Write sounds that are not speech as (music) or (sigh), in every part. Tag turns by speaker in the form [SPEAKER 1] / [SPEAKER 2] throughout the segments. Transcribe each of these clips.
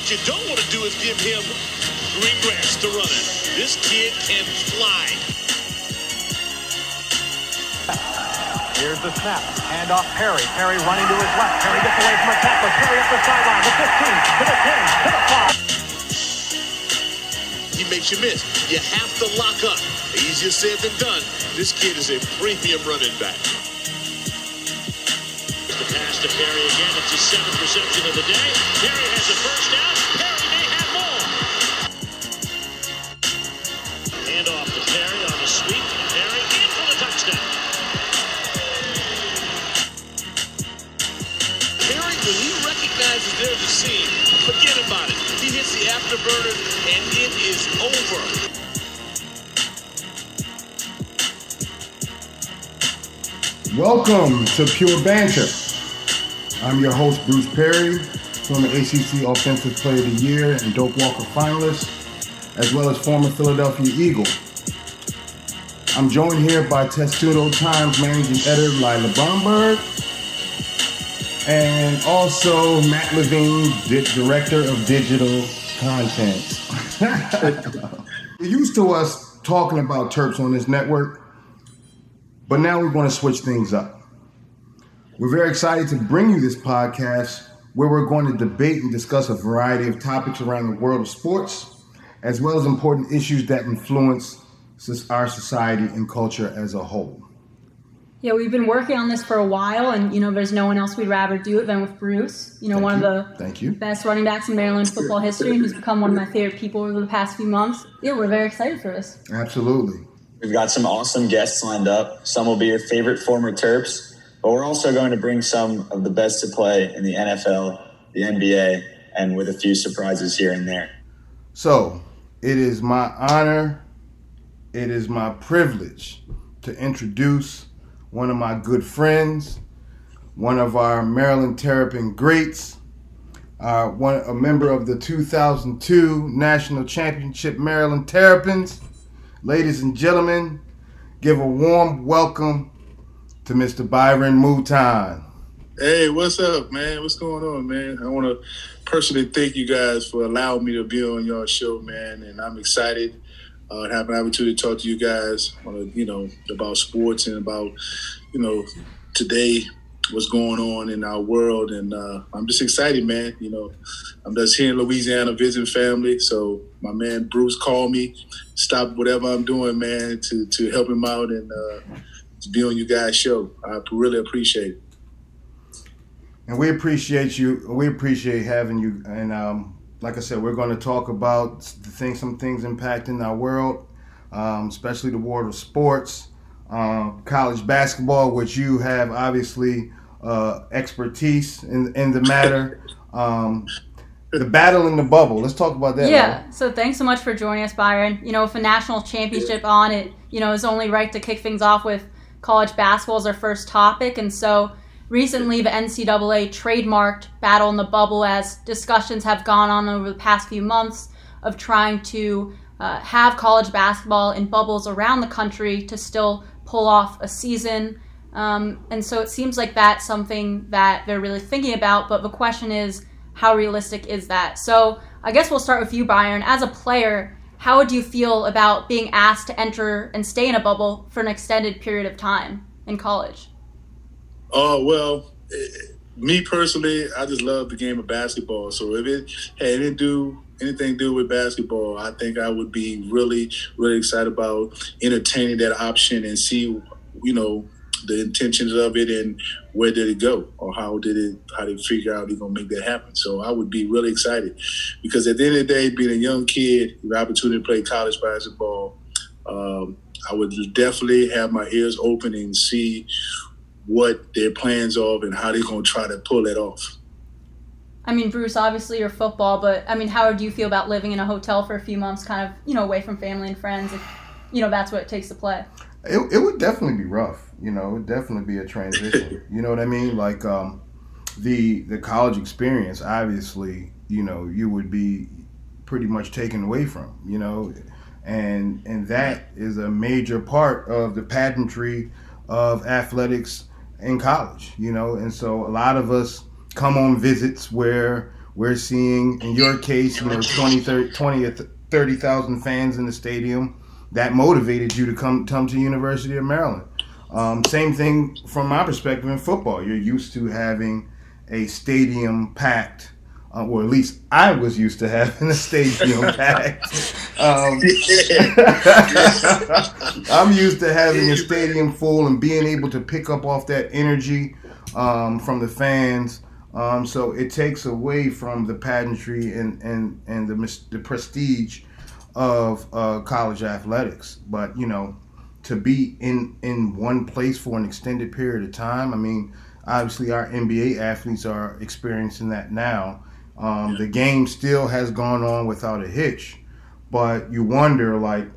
[SPEAKER 1] what you don't want to do is give him green grass to run in. This kid can fly.
[SPEAKER 2] Here's the snap. Hand off Perry. Perry running to his left. Perry gets away from a tackler. Perry up the sideline. The 15, to the 10, to the 5.
[SPEAKER 1] He makes you miss. You have to lock up. Easier said than done. This kid is a premium running back. The pass to Perry again. It's his seventh reception of the day. Perry has a first down. Perry may have more. Hand off to Perry on the sweep. Perry in for the touchdown. Perry, when he recognizes there's a seam, forget about it. He hits the afterburner and it is over.
[SPEAKER 3] Welcome to Pure Banter. I'm your host, Bruce Perry, former ACC Offensive Player of the Year and Doak Walker finalist, as well as former Philadelphia Eagle. I'm joined here by Testudo Times managing editor Lila Bromberg, and also Matt Levine, di- director of digital content. (laughs) You're used to us talking about Terps on this network, but now we're going to switch things up. We're very excited to bring you this podcast where we're going to debate and discuss a variety of topics around the world of sports, as well as important issues that influence our society and culture as a whole.
[SPEAKER 4] Yeah, we've been working on this for a while, and you know, there's no one else we'd rather do it than with Bruce. You know,
[SPEAKER 3] Thank
[SPEAKER 4] one
[SPEAKER 3] you.
[SPEAKER 4] of the
[SPEAKER 3] Thank you.
[SPEAKER 4] best running backs in Maryland football history, and who's become one of my favorite people over the past few months. Yeah, we're very excited for this.
[SPEAKER 3] Absolutely.
[SPEAKER 5] We've got some awesome guests lined up. Some will be your favorite former Terps, but we're also going to bring some of the best to play in the NFL, the NBA, and with a few surprises here and there.
[SPEAKER 3] So, it is my honor, it is my privilege to introduce one of my good friends, one of our Maryland Terrapin greats, uh, one a member of the 2002 National Championship Maryland Terrapins. Ladies and gentlemen, give a warm welcome to Mr. Byron Mouton.
[SPEAKER 6] Hey, what's up, man? What's going on, man? I want to personally thank you guys for allowing me to be on your show, man. And I'm excited uh, to have an opportunity to talk to you guys on, a, you know, about sports and about, you know, today what's going on in our world. And uh, I'm just excited, man. You know, I'm just here in Louisiana visiting family. So my man Bruce called me, stop whatever I'm doing, man, to to help him out and uh, to be on you guys' show. I really appreciate it.
[SPEAKER 3] And we appreciate you. We appreciate having you. And um, like I said, we're going to talk about the things, some things impacting our world, um, especially the world of sports, um, college basketball, which you have obviously uh, expertise in in the matter. Um, the battle in the bubble. Let's talk about that.
[SPEAKER 4] Yeah, so thanks so much for joining us, Byron. You know, with a national championship on it, you know, it's only right to kick things off with college basketball is our first topic. And so recently, the NCAA trademarked Battle in the Bubble as discussions have gone on over the past few months of trying to uh, have college basketball in bubbles around the country to still pull off a season. Um, and so it seems like that's something that they're really thinking about. But the question is, how realistic is that? So I guess we'll start with you, Byron. As a player, how would you feel about being asked to enter and stay in a bubble for an extended period of time in college?
[SPEAKER 6] Oh well, eh, me personally, I just love the game of basketball. So if it had anything to do anything to do with basketball, I think I would be really, really excited about entertaining that option and see, you know, the intentions of it and where did it go or how did it how did figure out they're gonna make that happen. So I would be really excited because at the end of the day, being a young kid, the opportunity to play college basketball, um, I would definitely have my ears open and see what their plans are and how they're gonna try to pull that off.
[SPEAKER 4] I mean, Bruce, obviously you're football, but I mean, how do you feel about living in a hotel for a few months, kind of, you know, away from family and friends, if, you know, that's what it takes to play?
[SPEAKER 3] It, it would definitely be rough. You know, it would definitely be a transition. (laughs) you know what I mean? Like um, the the college experience, obviously, you know, you would be pretty much taken away from. You know, and and that is a major part of the pageantry of athletics in college. You know, and so a lot of us come on visits where We're seeing, in your case, you know, 20, 30, 20 or 30,000 fans in the stadium. That motivated you to come come to University of Maryland. Um, same thing from my perspective in football. You're used to having a stadium packed, uh, or at least I was used to having a stadium (laughs) packed. Um, (laughs) I'm used to having a stadium full and being able to pick up off that energy um, from the fans. Um, so it takes away from the pageantry and and and the the prestige of uh, college athletics. But you know, to be in in one place for an extended period of time. I mean, obviously our NBA athletes are experiencing that now. Um, the game still has gone on without a hitch, but you wonder like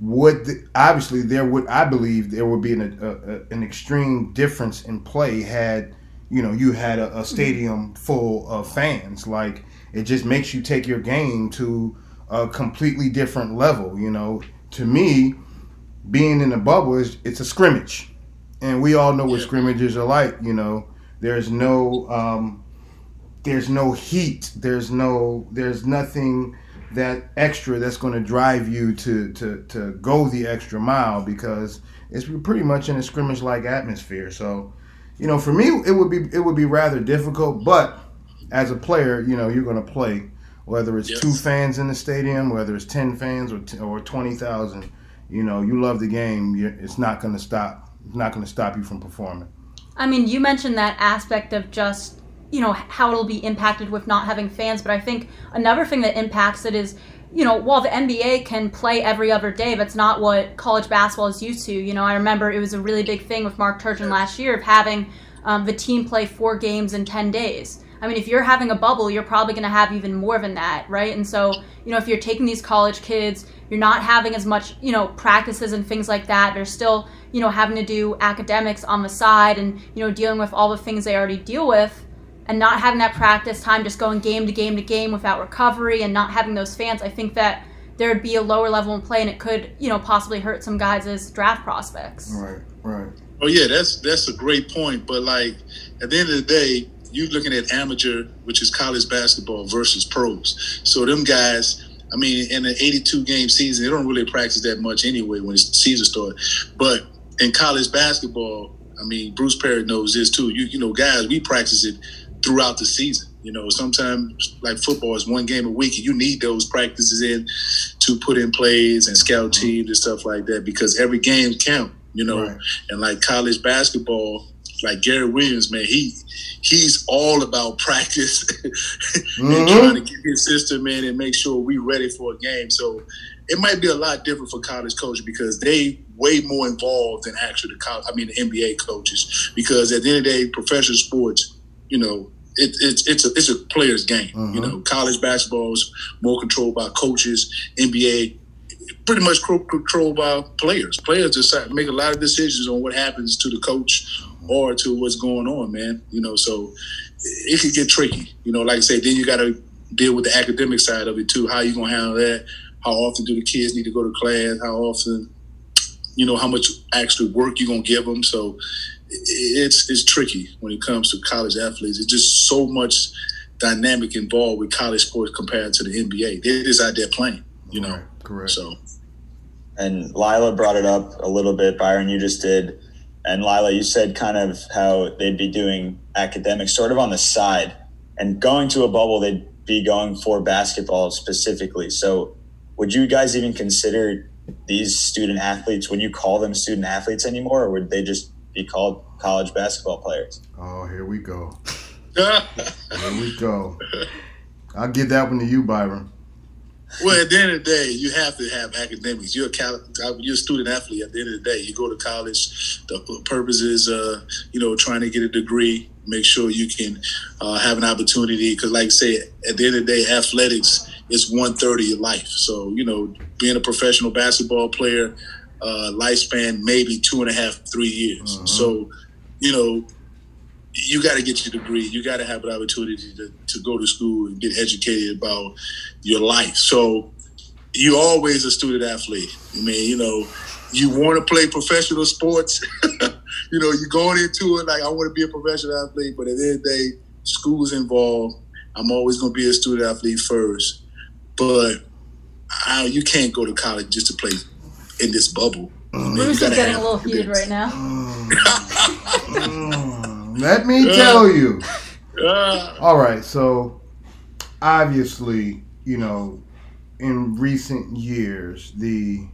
[SPEAKER 3] would the, obviously there would I believe there would be an a, a, an extreme difference in play had you know you had a, a, stadium full of fans like it just makes you take your game to a completely different level you know to me being in a bubble is it's a scrimmage and we all know what scrimmages are like you know there's no um, there's no heat there's no there's nothing that extra that's going to drive you to, to, to go the extra mile because it's pretty much in a scrimmage like atmosphere. So, you know, for me, it would be it would be rather difficult. But as a player, you know, you're going to play whether it's yes. two fans in the stadium, whether it's ten fans or t- or twenty thousand. You know, you love the game. It's not going to stop. It's not going to stop you from performing.
[SPEAKER 4] I mean, you mentioned that aspect of just you know how it'll be impacted with not having fans but i think another thing that impacts it is you know while the nba can play every other day that's not what college basketball is used to you know i remember it was a really big thing with mark turgeon last year of having um, the team play four games in 10 days I mean, if you're having a bubble, you're probably going to have even more than that, right? And so, you know, if you're taking these college kids, you're not having as much, you know, practices and things like that. They're still, you know, having to do academics on the side and, you know, dealing with all the things they already deal with and not having that practice time, just going game to game to game without recovery and not having those fans, I think that there would be a lower level in play and it could, you know, possibly hurt some guys' draft prospects.
[SPEAKER 3] Right, right.
[SPEAKER 6] Oh yeah, that's that's a great point. But like at the end of the day, you're looking at amateur, which is college basketball versus pros. So them guys, I mean, in an 82 game season, they don't really practice that much anyway when the season starts. But in college basketball, I mean, Bruce Perry knows this too. You you know, guys, we practice it throughout the season. You know, sometimes like football is one game a week, and you need those practices in to put in plays and scout mm-hmm. teams and stuff like that because every game count. You know, right. and like college basketball, like Gary Williams, man, he he's all about (laughs) practice mm-hmm. and trying to get his system in and make sure we ready for a game. So it might be a lot different for college coaches because they way more involved than actually the college, I mean the NBA coaches. Because at the end of the day, professional sports, you know, it, it's it's a it's a player's game. You know, college basketball is more controlled by coaches. NBA pretty much controlled by players. Players decide make a lot of decisions on what happens to the coach or to what's going on, man. You know, so it could get tricky. You know, like I say, then you got to deal with the academic side of it too. How you gonna handle that? How often do the kids need to go to class? How often, you know, how much actual work you gonna give them? So it's it's tricky when it comes to college athletes. It's just so much dynamic involved with college sports compared to the NBA. They're just out there playing, you know. Right,
[SPEAKER 3] correct.
[SPEAKER 6] So,
[SPEAKER 5] and Lila brought it up a little bit. Byron, you just did, and Lila, you said kind of how they'd be doing academics sort of on the side, and going to a bubble, they'd be going for basketball specifically. So, would you guys even consider these student athletes? Would you call them student athletes anymore, or would they just be called college basketball players.
[SPEAKER 3] Oh, here we go. (laughs) here we go. I'll give that one to you, Byron.
[SPEAKER 6] Well, at the end of the day, you have to have academics. You're a you're a student athlete. At the end of the day, you go to college. The purpose is, uh, you know, trying to get a degree. Make sure you can uh, have an opportunity. Because, like I say, at the end of the day, athletics is one third of your life. So, you know, being a professional basketball player, uh, lifespan maybe two and a half, three years. Uh-huh. So, you know, you got to get your degree. You got to have an opportunity to, to go to school and get educated about your life. So, you're always a student athlete. I mean, you know, you want to play professional sports. (laughs) you know, you're going into it like I want to be a professional athlete, but at the end of the day, school's involved I'm always going to be a student athlete first, but I, you can't go to college just to play in this bubble. I mean, you
[SPEAKER 4] Bruce is getting a little heated right now. (laughs) (laughs)
[SPEAKER 3] Mm. Let me tell you. All right, so obviously, you know, in recent years, the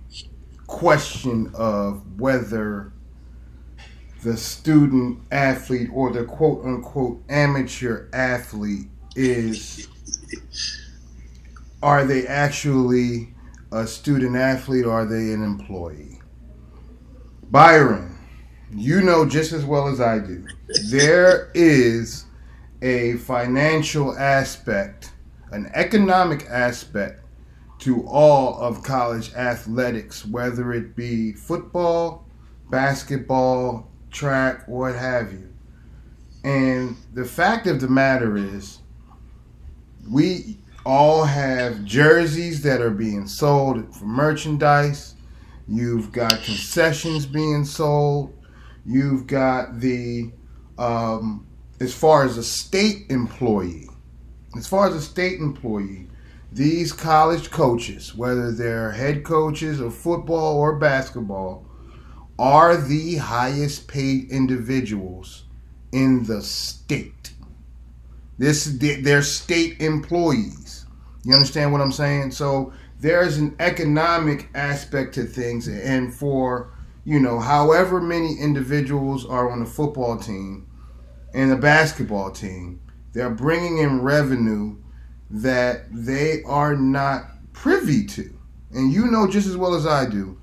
[SPEAKER 3] question of whether the student athlete or the quote unquote amateur athlete is are they actually a student athlete or are they an employee? Byron, you know just as well as I do, there is a financial aspect, an economic aspect to all of college athletics, whether it be football, basketball, track, what have you. And the fact of the matter is, we all have jerseys that are being sold for merchandise. You've got concessions being sold. You've got the, um, as far as a state employee, as far as a state employee, these college coaches, whether they're head coaches of football or basketball, are the highest paid individuals in the state. This they're state employees. You understand what I'm saying? So there's an economic aspect to things, and for you know, however many individuals are on the football team and the basketball team, they're bringing in revenue that they are not privy to. And you know just as well as I do,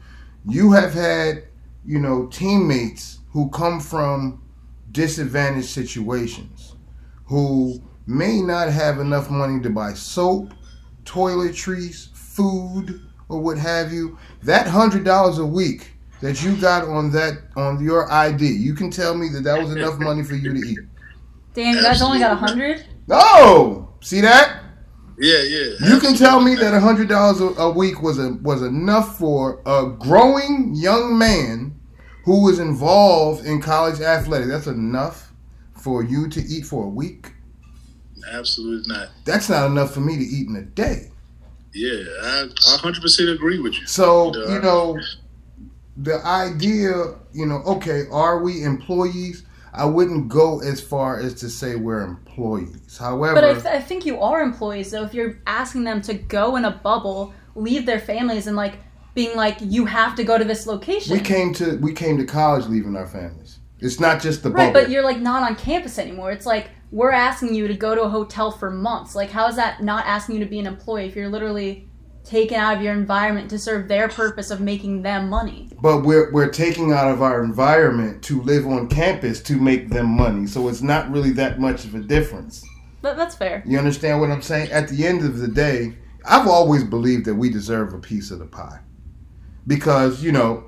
[SPEAKER 3] you have had, you know, teammates who come from disadvantaged situations who may not have enough money to buy soap, toiletries, food, or what have you. That hundred dollars a week that you got on that on your ID, you can tell me that that was enough money for you to eat.
[SPEAKER 4] Damn, you guys only got a hundred?
[SPEAKER 3] No, see that?
[SPEAKER 6] yeah, yeah.
[SPEAKER 3] You can tell me that a hundred dollars a week was a was enough for a growing young man who was involved in college athletics. That's enough for you to eat for a week.
[SPEAKER 6] Absolutely not.
[SPEAKER 3] That's not enough for me to eat in a day.
[SPEAKER 6] Yeah, I, I 100% agree with you.
[SPEAKER 3] So
[SPEAKER 6] Yeah.
[SPEAKER 3] you know, the idea, you know, okay, are we employees? I wouldn't go as far as to say we're employees. However,
[SPEAKER 4] But I, th- I think you are employees, though. If you're asking them to go in a bubble, leave their families, and like being like, you have to go to this location.
[SPEAKER 3] we came to we came to college leaving our families. It's not just the
[SPEAKER 4] right,
[SPEAKER 3] bubble.
[SPEAKER 4] but you're like not on campus anymore. It's like we're asking you to go to a hotel for months. Like, how is that not asking you to be an employee if you're literally taken out of your environment to serve their purpose of making them money?
[SPEAKER 3] But we're we're taking out of our environment to live on campus to make them money. So it's not really that much of a difference.
[SPEAKER 4] But that's fair.
[SPEAKER 3] You understand what I'm saying? At the end of the day, I've always believed that we deserve a piece of the pie. Because, you know,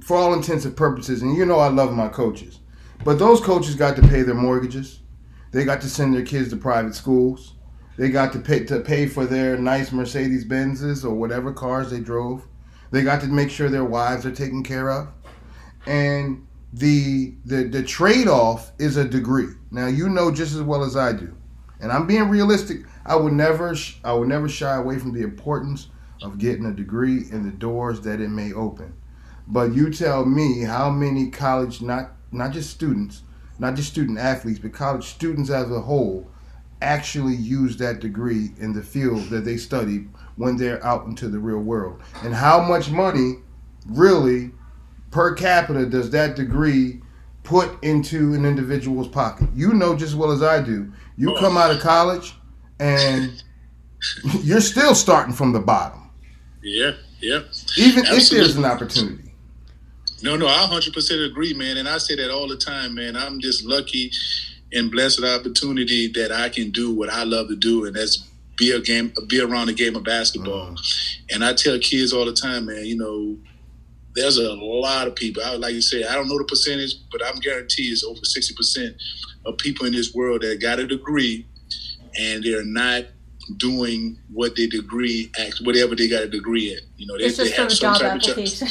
[SPEAKER 3] for all intents and purposes, and you know I love my coaches, but those coaches got to pay their mortgages. They got to send their kids to private schools. They got to pay to pay for their nice Mercedes Benzes or whatever cars they drove. They got to make sure their wives are taken care of. And the the the trade off is a degree. Now you know just as well as I do, and I'm being realistic. I would never I would never shy away from the importance of getting a degree and the doors that it may open. But you tell me how many college not not just students, not just student athletes, but college students as a whole actually use that degree in the field that they study when they're out into the real world. And how much money really per capita does that degree put into an individual's pocket? You know just as well as I do. You come out of college and (laughs) you're still starting from the bottom,
[SPEAKER 6] Yeah, yeah.
[SPEAKER 3] even if there's an opportunity.
[SPEAKER 6] No, no, I 100% agree, man. And I say that all the time, man. I'm just lucky and blessed opportunity that I can do what I love to do, and that's be a game, be around the game of basketball. Mm-hmm. And I tell kids all the time, man, you know, there's a lot of people. I like you say, I don't know the percentage, but I'm guaranteed it's over 60% of people in this world that got a degree and they're not doing what their degree, act- whatever they got a degree in. You know, they,
[SPEAKER 4] It's just
[SPEAKER 6] they
[SPEAKER 4] for
[SPEAKER 6] have
[SPEAKER 4] the
[SPEAKER 6] some
[SPEAKER 4] job
[SPEAKER 6] type of job.
[SPEAKER 4] application.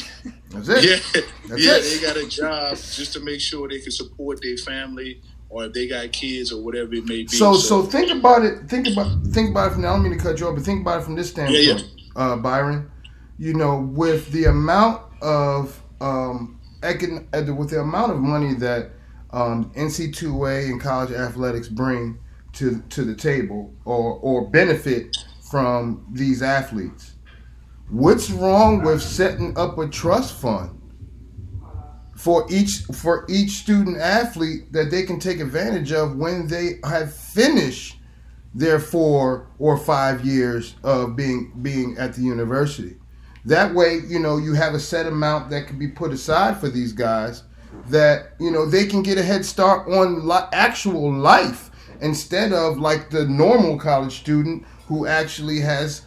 [SPEAKER 3] That's it. (laughs)
[SPEAKER 6] Yeah,
[SPEAKER 3] That's
[SPEAKER 6] yeah,
[SPEAKER 3] it.
[SPEAKER 6] they got a job just to make sure they can support their family or if they got kids or whatever it may be.
[SPEAKER 3] So, so think about it. Think about think about it from. now. I don't mean to cut you off, but think about it from this standpoint,
[SPEAKER 6] Yeah,
[SPEAKER 3] Uh, Byron. You know, with the amount of um, econ- uh, with the amount of money that um, NC2A and college athletics bring to to the table, or or benefit from these athletes. What's wrong with setting up a trust fund for each for each student athlete that they can take advantage of when they have finished their four or five years of being being at the university. That way, you know, you have a set amount that can be put aside for these guys that you know they can get a head start on li- actual life instead of like the normal college student who actually has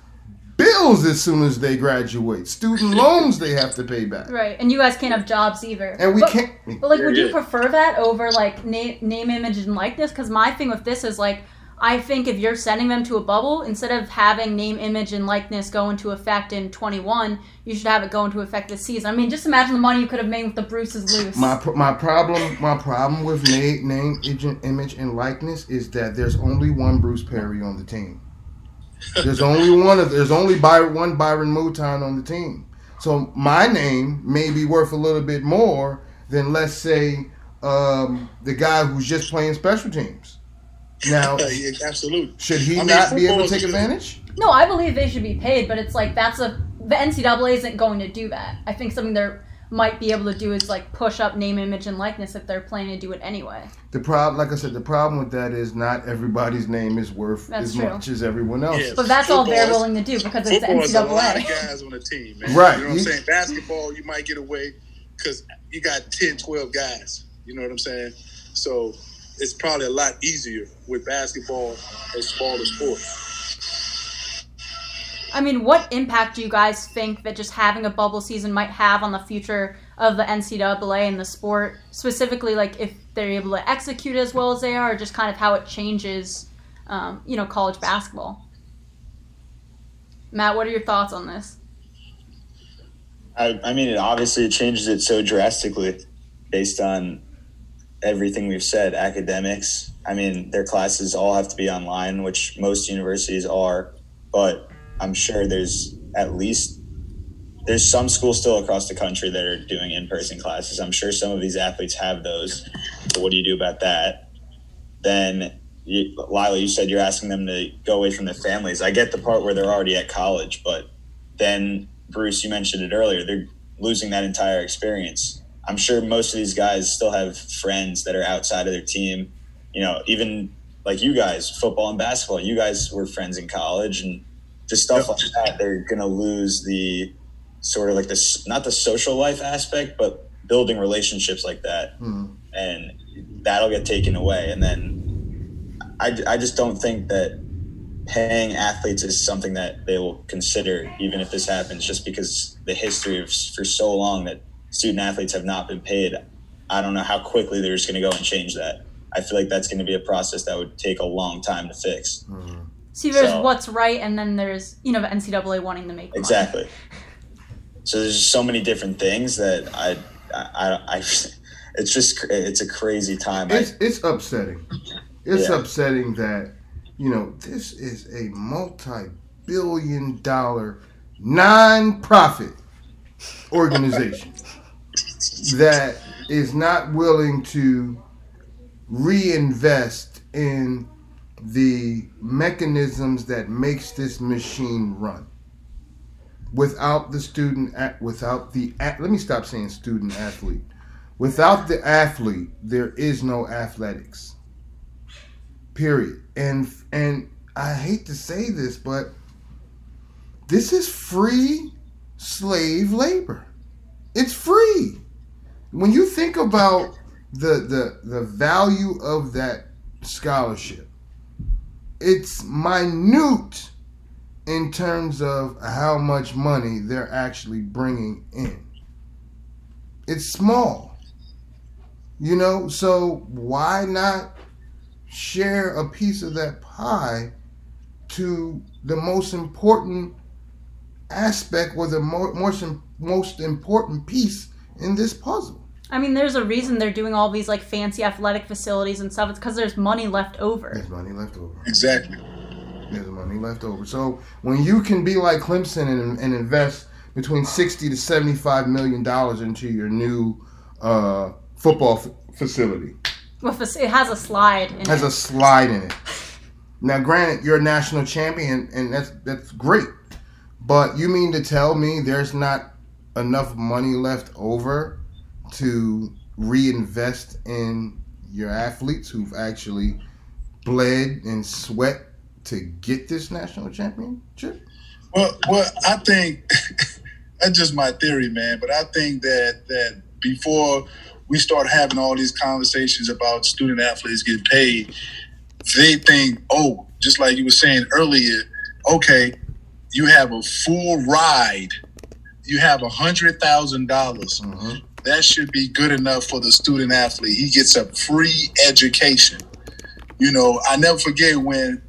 [SPEAKER 3] bills as soon as they graduate, student (laughs) loans they have to pay back.
[SPEAKER 4] Right, and you guys can't have jobs either.
[SPEAKER 3] And we
[SPEAKER 4] But-
[SPEAKER 3] can't.
[SPEAKER 4] But like, would you prefer that over like name, name, image, and likeness? Because my thing with this is like, I think if you're sending them to a bubble, instead of having name, image, and likeness go into effect in 21, you should have it go into effect this season. I mean, just imagine the money you could have made with the Bruce's loose.
[SPEAKER 3] My pr- my problem my problem with name name image, image and likeness is that there's only one Bruce Perry on the team. There's only one of there's only Byron, one Byron Mouton on the team. So my name may be worth a little bit more than let's say um, the guy who's just playing special teams. Now, (laughs)
[SPEAKER 6] yeah, absolutely.
[SPEAKER 3] should he
[SPEAKER 6] I mean,
[SPEAKER 3] not be able to take advantage?
[SPEAKER 4] no, I believe they should be paid, but it's like that's a the NCAA isn't going to do that. I think something they might be able to do is like push up name, image, and likeness if they're planning to do it anyway.
[SPEAKER 3] The problem, like I said, the problem with that is not everybody's name is worth
[SPEAKER 4] That's
[SPEAKER 3] as
[SPEAKER 4] true.
[SPEAKER 3] much as everyone else.
[SPEAKER 6] Yeah.
[SPEAKER 4] But that's all they're
[SPEAKER 6] is-
[SPEAKER 4] willing to do because it's the
[SPEAKER 6] Football is a lot of
[SPEAKER 4] NCAA.
[SPEAKER 6] guys on the team, man.
[SPEAKER 3] Right.
[SPEAKER 6] You know what I'm saying? Basketball, you might get away because you got 10, 12 guys. You know what I'm saying? So it's probably a lot easier with basketball, as a smaller sport.
[SPEAKER 4] I mean, what impact do you guys think that just having a bubble season might have on the future of the NCAA and the sport? Specifically, like if they're able to execute as well as they are, or just kind of how it changes, um, you know, college basketball. Matt, what are your thoughts on this?
[SPEAKER 5] I, I mean, it obviously changes it so drastically based on everything we've said. Academics, I mean, their classes all have to be online, which most universities are, but I'm sure there's at least there's some schools still across the country that are doing in-person classes. I'm sure some of these athletes have those. So what do you do about that? Then, you, Lila, you said you're asking them to go away from their families. I get the part where they're already at college, but then Bruce, you mentioned it earlier, they're losing that entire experience. I'm sure most of these guys still have friends that are outside of their team. You know, even like you guys, football and basketball, you guys were friends in college and just stuff like that. They're going to lose the sort of like this, not the social life aspect, but building relationships like that. Hmm. And that'll get taken away. And then I, I just don't think that paying athletes is something that they will consider, even if this happens, just because the history of for so long that student athletes have not been paid. I don't know how quickly they're just going to go and change that. I feel like that's going to be a process that would take a long time to fix. Hmm.
[SPEAKER 4] See, there's
[SPEAKER 5] So-
[SPEAKER 4] what's right, and then there's you know the NCAA wanting to make the money.
[SPEAKER 5] Exactly. (laughs) So there's just so many different things that I, I, I, I (laughs) it's just it's a crazy time. I,
[SPEAKER 3] It's it's upsetting. It's
[SPEAKER 5] Yeah.
[SPEAKER 3] upsetting that you know this is a multi-billion dollar non-profit organization (laughs) that is not willing to reinvest in the mechanisms that makes this machine run. Without the student at without the at, let me stop saying student athlete. Without the athlete there is no athletics. Period. And and i hate to say this but this is free slave labor. It's free. When you think about the the the value of that scholarship it's minute in terms of how much money they're actually bringing in. It's small. You know, so why not share a piece of that pie to the most important aspect or the mo- most, most important piece in this puzzle?
[SPEAKER 4] I mean, there's a reason they're doing all these like fancy athletic facilities and stuff. It's because there's money left over.
[SPEAKER 3] There's money left over.
[SPEAKER 6] Exactly.
[SPEAKER 3] There's money left over. So when you can be like Clemson and, and invest between sixty to seventy-five million dollars into your new uh, football f- facility,
[SPEAKER 4] well, it has a slide. In
[SPEAKER 3] has
[SPEAKER 4] it.
[SPEAKER 3] a slide in it. Now, granted, you're a national champion, and that's that's great. But you mean to tell me there's not enough money left over to reinvest in your athletes who've actually bled and sweat to get this national championship?
[SPEAKER 6] Well, well, I think (laughs) that's just my theory, man. But I think that that before we start having all these conversations about student athletes getting paid, they think, oh, just like you were saying earlier, okay, you have a full ride, you have a hundred thousand dollars.
[SPEAKER 3] Mm-hmm.
[SPEAKER 6] That should be good enough for the student athlete. He gets a free education. You know, I never forget when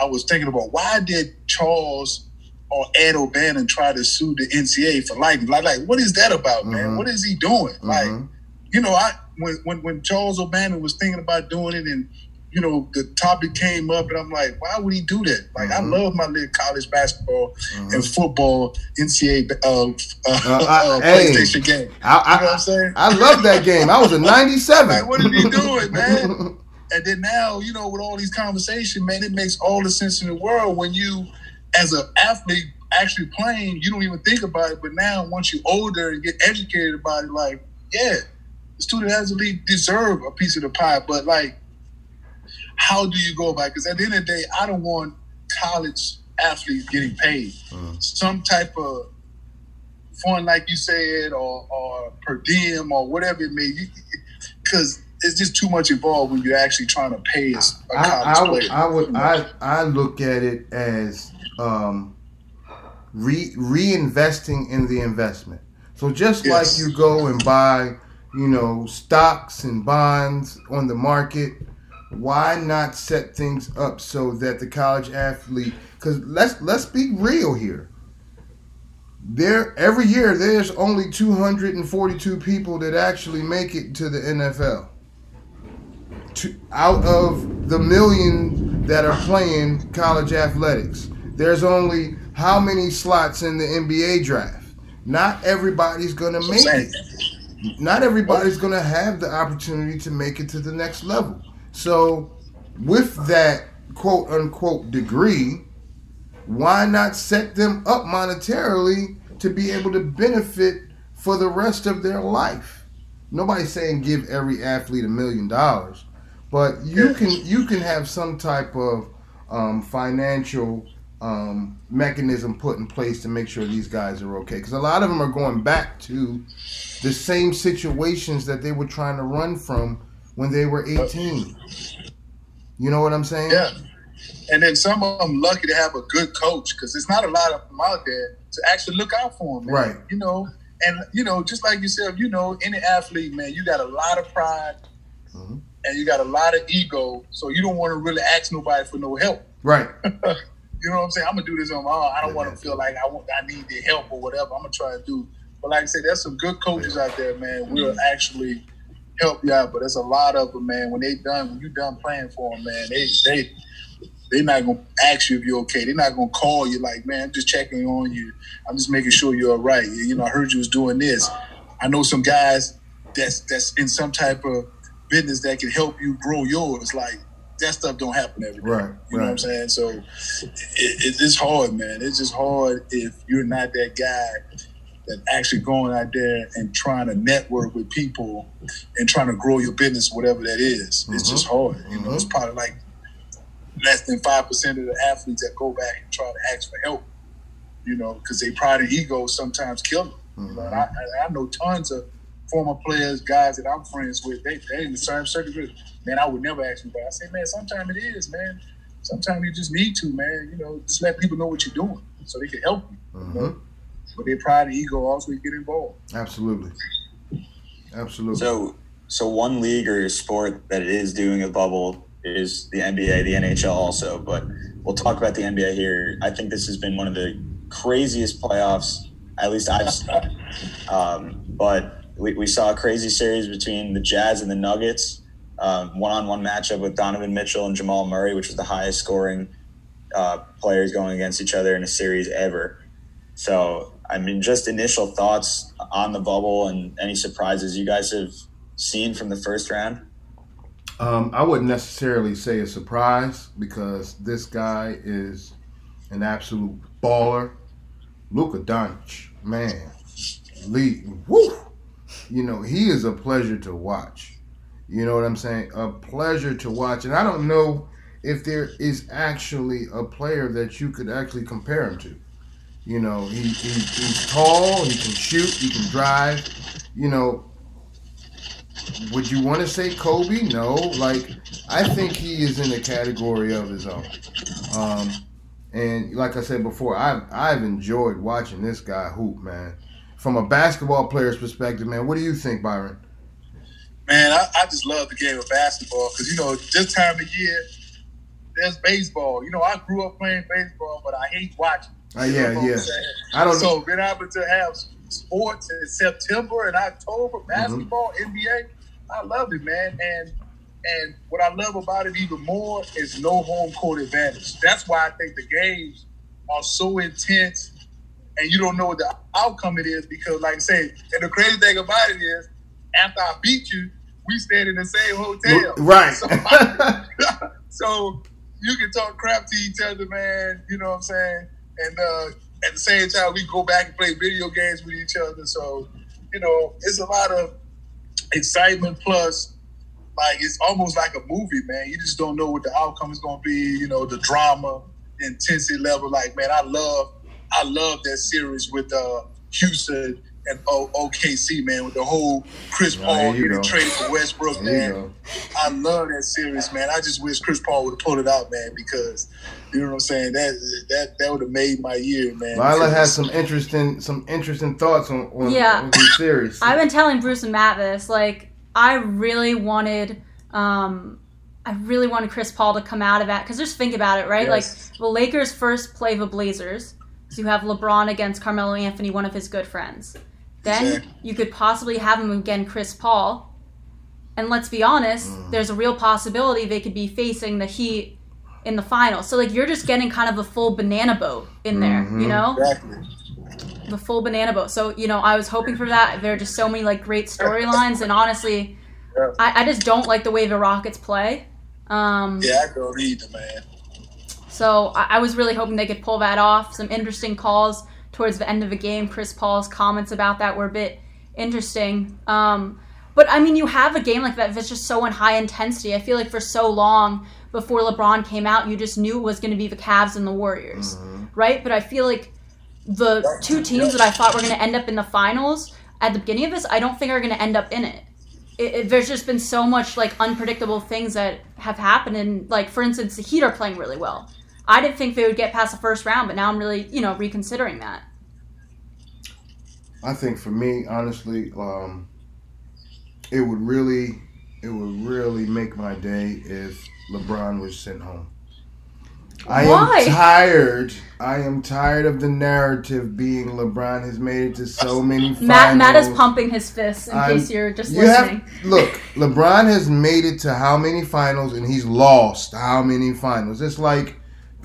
[SPEAKER 6] I was thinking about why did Charles or Ed O'Bannon try to sue the NCAA for lightning? Like, like what is that about, man?
[SPEAKER 3] Mhm.
[SPEAKER 6] What is he doing? Like,
[SPEAKER 3] Mhm.
[SPEAKER 6] you know, I when, when when Charles O'Bannon was thinking about doing it, and you know the topic came up, and I'm like, why would he do that? Like,
[SPEAKER 3] Mhm.
[SPEAKER 6] I love my little college basketball
[SPEAKER 3] Mhm.
[SPEAKER 6] and football NCAA uh, uh, (laughs)
[SPEAKER 3] Uh, I-
[SPEAKER 6] uh,
[SPEAKER 3] hey.
[SPEAKER 6] PlayStation game.
[SPEAKER 3] I, I,
[SPEAKER 6] You know what I'm saying?
[SPEAKER 3] I love that game. I was a (laughs) 97.
[SPEAKER 6] Like, what is he doing, (laughs) man? And then now, you know, with all these conversations, man, it makes all the sense in the world when you, as an athlete, actually playing, you don't even think about it. But now, once you're older and get educated about it, like, yeah, the student athlete deserve a piece of the pie. But like, how do you go about it? Because at the end of the day, I don't want college athletes getting paid.
[SPEAKER 3] Mhm.
[SPEAKER 6] Some type of fund, like you said, or, or per diem or whatever it may be. Because it's just too much involved when you're actually trying to pay a a
[SPEAKER 3] I,
[SPEAKER 6] college
[SPEAKER 3] I, would,
[SPEAKER 6] player.
[SPEAKER 3] I would I I look at it as um, re reinvesting in the investment. So just
[SPEAKER 6] Yes.
[SPEAKER 3] like you go and buy, you know, stocks and bonds on the market, why not set things up so that the college athlete? Because let's let's be real here. There every year there's only 242 people that actually make it to the NFL to, out of the million that are playing college athletics, there's only how many slots in the NBA draft? Not everybody's to make it. Not everybody's to have the opportunity to make it to the next level. So, with that quote unquote degree, why not set them up monetarily to be able to benefit for the rest of their life? Nobody's saying give every athlete a million dollars, but you can you can have some type of um, financial um, mechanism put in place to make sure these guys are okay. Because a lot of them are going back to the same situations that they were trying to run from when they were 18. You know what I'm saying?
[SPEAKER 6] Yeah. And then some of them lucky to have a good coach because there's not a lot of them out there to actually look out for them. Man.
[SPEAKER 3] Right.
[SPEAKER 6] You know, and you know, just like yourself, you know, any athlete, man, you got a lot of pride
[SPEAKER 3] Mhm.
[SPEAKER 6] and you got a lot of ego, so you don't want to really ask nobody for no help.
[SPEAKER 3] Right. (laughs)
[SPEAKER 6] You know what I'm saying? I'm gonna do this on my own. I don't want to feel like I want, I need their help or whatever. I'm gonna try to do. But like I said, there's some good coaches out there, man. Who will actually help you out. But there's a lot of them, man. When they done, when you done playing for them, man, they they they're not gonna ask you if you're okay. They're not gonna call you like, man, I'm just checking on you. I'm just making sure you're all right. You know, I heard you was doing this. I know some guys that's that's in some type of business that can help you grow yours. Like that stuff don't happen every day.
[SPEAKER 3] Right,
[SPEAKER 6] You know what I'm saying? So it, it, it's hard, man. It's just hard if you're not that guy that actually going out there and trying to network with people and trying to grow your business, whatever that is. It's mm-hmm. just hard. You know, it's mm-hmm. probably like less than five percent of the athletes that go back and try to ask for help. You know, because they pride and ego sometimes kill them. You know, mm-hmm. I, I, I know tons of former players, guys that I'm friends with. They they in the same circuit. Man, I would never ask that. I say, man, sometimes it is, man. Sometimes you just need to, man. You know, just let people know what you're doing so they can help you. you know? But their pride and ego also get involved.
[SPEAKER 3] Absolutely. Absolutely.
[SPEAKER 5] So, so one league or sport that is doing a bubble is the NBA, the NHL also. But we'll talk about the NBA here. I think this has been one of the craziest playoffs, at least I've seen. Um, but we, we saw a crazy series between the Jazz and the Nuggets, one on one matchup with Donovan Mitchell and Jamal Murray, which was the highest scoring uh, players going against each other in a series ever. So, I mean, just initial thoughts on the bubble and any surprises you guys have seen from the first round.
[SPEAKER 3] Um, I wouldn't necessarily say a surprise because this guy is an absolute baller. Luka Doncic, man, Lee, woo, you know he is a pleasure to watch. You know what I'm saying? A pleasure to watch, and I don't know if there is actually a player that you could actually compare him to. You know, he, he he's tall, he can shoot, he can drive. You know, would you want to say Kobe? No. Like, I think he is in a category of his own. Um, and like I said before, I've I've enjoyed watching this guy hoop, man. From a basketball player's perspective, man, what do you think, Byron?
[SPEAKER 6] Man, I, I just love the game of basketball because you know this time of year, there's baseball. You know, I grew up playing baseball, but I hate watching.
[SPEAKER 3] Uh, yeah, yeah. I don't.
[SPEAKER 6] So being able to have sports in September and October, mm-hmm. basketball, mm-hmm. NBA, I love it, man. And and what I love about it even more is no home court advantage. That's why I think the games are so intense and you don't know what the outcome it is because, like I say, and the crazy thing about it is, after I beat you, we stayed in the same hotel.
[SPEAKER 3] Right.
[SPEAKER 6] So, (laughs) (laughs) so you can talk crap to each other, man. You know what I'm saying? And uh, at the same time, we go back and play video games with each other. So, you know, it's a lot of excitement plus like it's almost like a movie, man. You just don't know what the outcome is going to be. You know, the drama, intensity level. Like, man, I love, I love that series with uh, Houston and o- OKC, man, with the whole Chris Paul getting go. traded for Westbrook, man. I love that series, man. I just wish Chris Paul would have pulled it out, man, because you know what I'm saying. That that that would have made my year, man.
[SPEAKER 3] Lila has some interesting some interesting thoughts on, on yeah. on this series.
[SPEAKER 4] I've been telling Bruce and Matt this, like I really wanted, um, I really wanted Chris Paul to come out of that because just think about it, right? Yes. Like the Lakers first play the Blazers, so you have LeBron against Carmelo Anthony, one of his good friends. Then you could possibly have him again, Chris Paul. And let's be honest, mm. there's a real possibility they could be facing the Heat in the final. So like you're just getting kind of a full banana boat in there, mm-hmm. you know? Exactly the full banana boat. So you know, I was hoping for that. There are just so many like great storylines, and honestly, yeah. I, I, just don't like the way the Rockets play. Um,
[SPEAKER 6] yeah, I don't either, man.
[SPEAKER 4] So I, I, was really hoping they could pull that off. Some interesting calls towards the end of the game. Chris Paul's comments about that were a bit interesting. Um, but I mean, you have a game like that that's just so in high intensity. I feel like for so long before LeBron came out, you just knew it was going to be the Cavs and the Warriors, mm-hmm. right? But I feel like the two teams that I thought were going to end up in the finals at the beginning of this, I don't think are going to end up in it. It, it. There's just been so much like unpredictable things that have happened, and like for instance, the Heat are playing really well. I didn't think they would get past the first round, but now I'm really you know reconsidering that.
[SPEAKER 3] I think for me, honestly, um, it would really, it would really make my day if LeBron was sent home. I Why? am tired. I am tired of the narrative being LeBron has made it to so many finals.
[SPEAKER 4] Matt, Matt is pumping his fists in I'm, case you're just you listening.
[SPEAKER 3] Have, look, LeBron has made it to how many finals and he's lost how many finals? It's like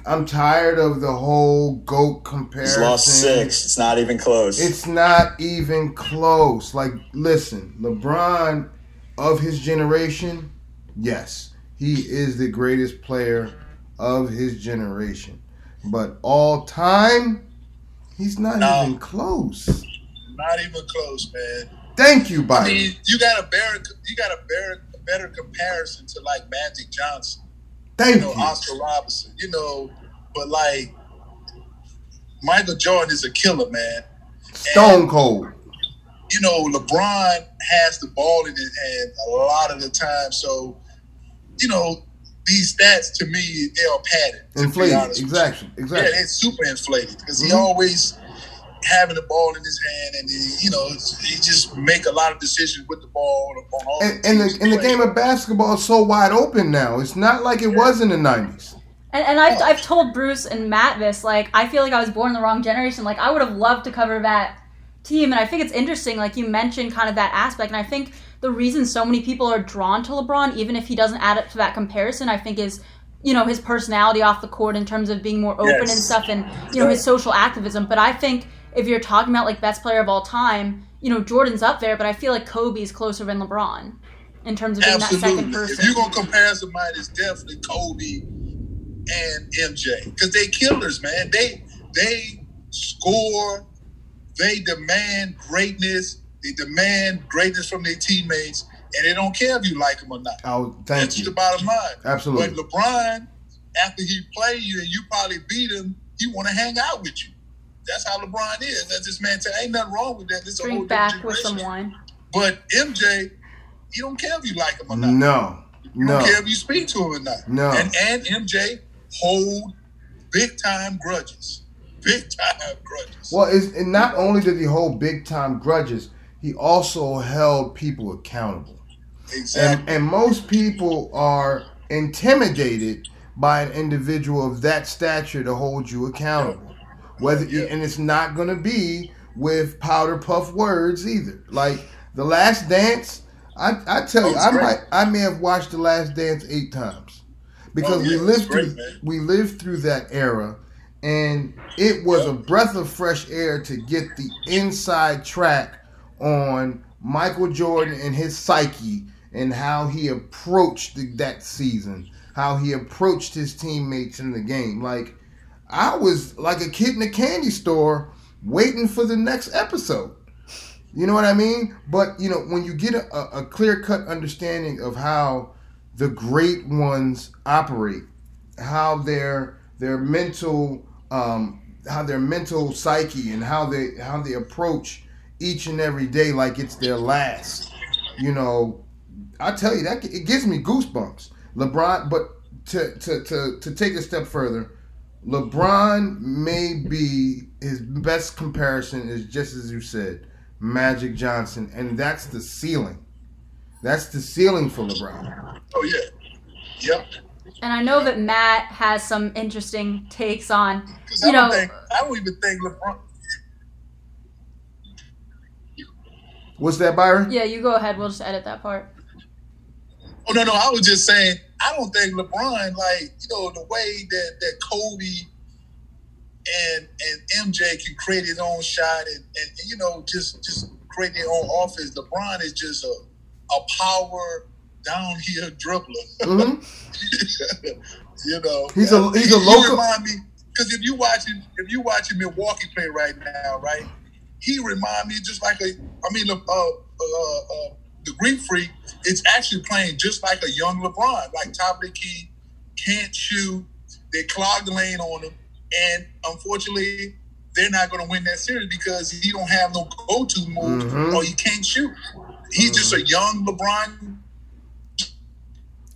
[SPEAKER 3] I'm tired of the whole GOAT comparison.
[SPEAKER 5] He's lost six. It's not even close.
[SPEAKER 3] It's not even close. Like, listen, LeBron of his generation, yes, he is the greatest player of his generation. But all time, he's not no, even close.
[SPEAKER 6] Not even close, man.
[SPEAKER 3] Thank you, Byron. I
[SPEAKER 6] mean, you got a better, you got a better, a better comparison to like Magic Johnson.
[SPEAKER 3] Thank
[SPEAKER 6] you.
[SPEAKER 3] Know,
[SPEAKER 6] you. Oscar Robertson. You know, but like Michael Jordan is a killer, man.
[SPEAKER 3] Stone and, cold.
[SPEAKER 6] You know, LeBron has the ball in his hand a lot of the time, so you know these stats to me they are padded.
[SPEAKER 3] Inflated, exactly, exactly.
[SPEAKER 6] Yeah, it's super inflated because mm-hmm. he always having the ball in his hand, and he, you know he just make a lot of decisions with the ball on all.
[SPEAKER 3] And, the, and the, and the game of basketball is so wide open now. It's not like it yeah. was in the nineties.
[SPEAKER 4] And, and I've, I've told Bruce and Matt this. Like I feel like I was born in the wrong generation. Like I would have loved to cover that team. And I think it's interesting, like you mentioned, kind of that aspect. And I think the reason so many people are drawn to LeBron, even if he doesn't add up to that comparison, I think is you know his personality off the court in terms of being more open
[SPEAKER 6] Yes.
[SPEAKER 4] and stuff, and you know his social activism. But I think if you're talking about like best player of all time, you know Jordan's up there, but I feel like Kobe's closer than LeBron in terms of being that second
[SPEAKER 6] Absolutely. If
[SPEAKER 4] person.
[SPEAKER 6] you're gonna compare somebody, it's definitely Kobe and MJ because they killers, man. They they score, they demand greatness, they demand greatness from their teammates, and they don't care if you like them or not.
[SPEAKER 3] Oh, thank
[SPEAKER 6] That's
[SPEAKER 3] you.
[SPEAKER 6] the bottom line.
[SPEAKER 3] Absolutely.
[SPEAKER 6] But LeBron, after he play you and you probably beat him, he want to hang out with you. That's how LeBron is. That's this man. Tell, ain't nothing wrong with that. This is a whole
[SPEAKER 4] Drink
[SPEAKER 6] different
[SPEAKER 4] back with some wine.
[SPEAKER 6] But MJ, you don't care if you like him or not.
[SPEAKER 3] No,
[SPEAKER 6] You
[SPEAKER 3] no.
[SPEAKER 6] don't care if you speak to him or not.
[SPEAKER 3] No.
[SPEAKER 6] And and MJ hold big time grudges. Big time grudges.
[SPEAKER 3] Well, it's, and not only did he hold big time grudges, he also held people accountable.
[SPEAKER 6] exactly.
[SPEAKER 3] And, and most people are intimidated by an individual of that stature to hold you accountable. Whether
[SPEAKER 6] Yeah.
[SPEAKER 3] and it's not going to be with powder puff words either. Like the Last Dance, I, I tell
[SPEAKER 6] Oh,
[SPEAKER 3] you, I
[SPEAKER 6] great.
[SPEAKER 3] might I may have watched the Last Dance eight times because
[SPEAKER 6] Oh, yeah,
[SPEAKER 3] we lived
[SPEAKER 6] great,
[SPEAKER 3] through
[SPEAKER 6] man.
[SPEAKER 3] we lived through that era, and it was a breath of fresh air to get the inside track on Michael Jordan and his psyche and how he approached the, that season, how he approached his teammates in the game. Like I was like a kid in a candy store waiting for the next episode. You know what I mean? But you know, when you get a, a clear cut understanding of how the great ones operate, how their their mental um, how their mental psyche and how they how they approach each and every day like it's their last. You know, I tell you that it gives me goosebumps. LeBron, but to to to to take a step further, LeBron may be his best comparison is just as you said, Magic Johnson, and that's the ceiling. That's the ceiling for LeBron.
[SPEAKER 6] Oh yeah. Yep.
[SPEAKER 4] And I know that Matt has some interesting takes on, you
[SPEAKER 6] I
[SPEAKER 4] know,
[SPEAKER 6] think I don't even think LeBron.
[SPEAKER 3] What's that, Byron?
[SPEAKER 4] yeah, you go ahead. We'll just edit that part.
[SPEAKER 6] Oh no, no. I was just saying. I don't think LeBron, like you know, the way that that Kobe and and MJ can create his own shot and, and you know just just create their own offense. LeBron is just a a power downhill dribbler.
[SPEAKER 3] hmm (laughs)
[SPEAKER 6] you know,
[SPEAKER 3] He's a- he's a
[SPEAKER 6] He
[SPEAKER 3] local-
[SPEAKER 6] Remind me because if you watching if you watching Milwaukee play right now, right? He remind me just like a. I mean, uh, uh, uh, the Greek Freak is actually playing just like a young LeBron, like top of the key, can't shoot. They clog the lane on him, and unfortunately, they're not going to win that series because he don't have no go-to move
[SPEAKER 3] Mhm.
[SPEAKER 6] or he can't shoot. He's just a young LeBron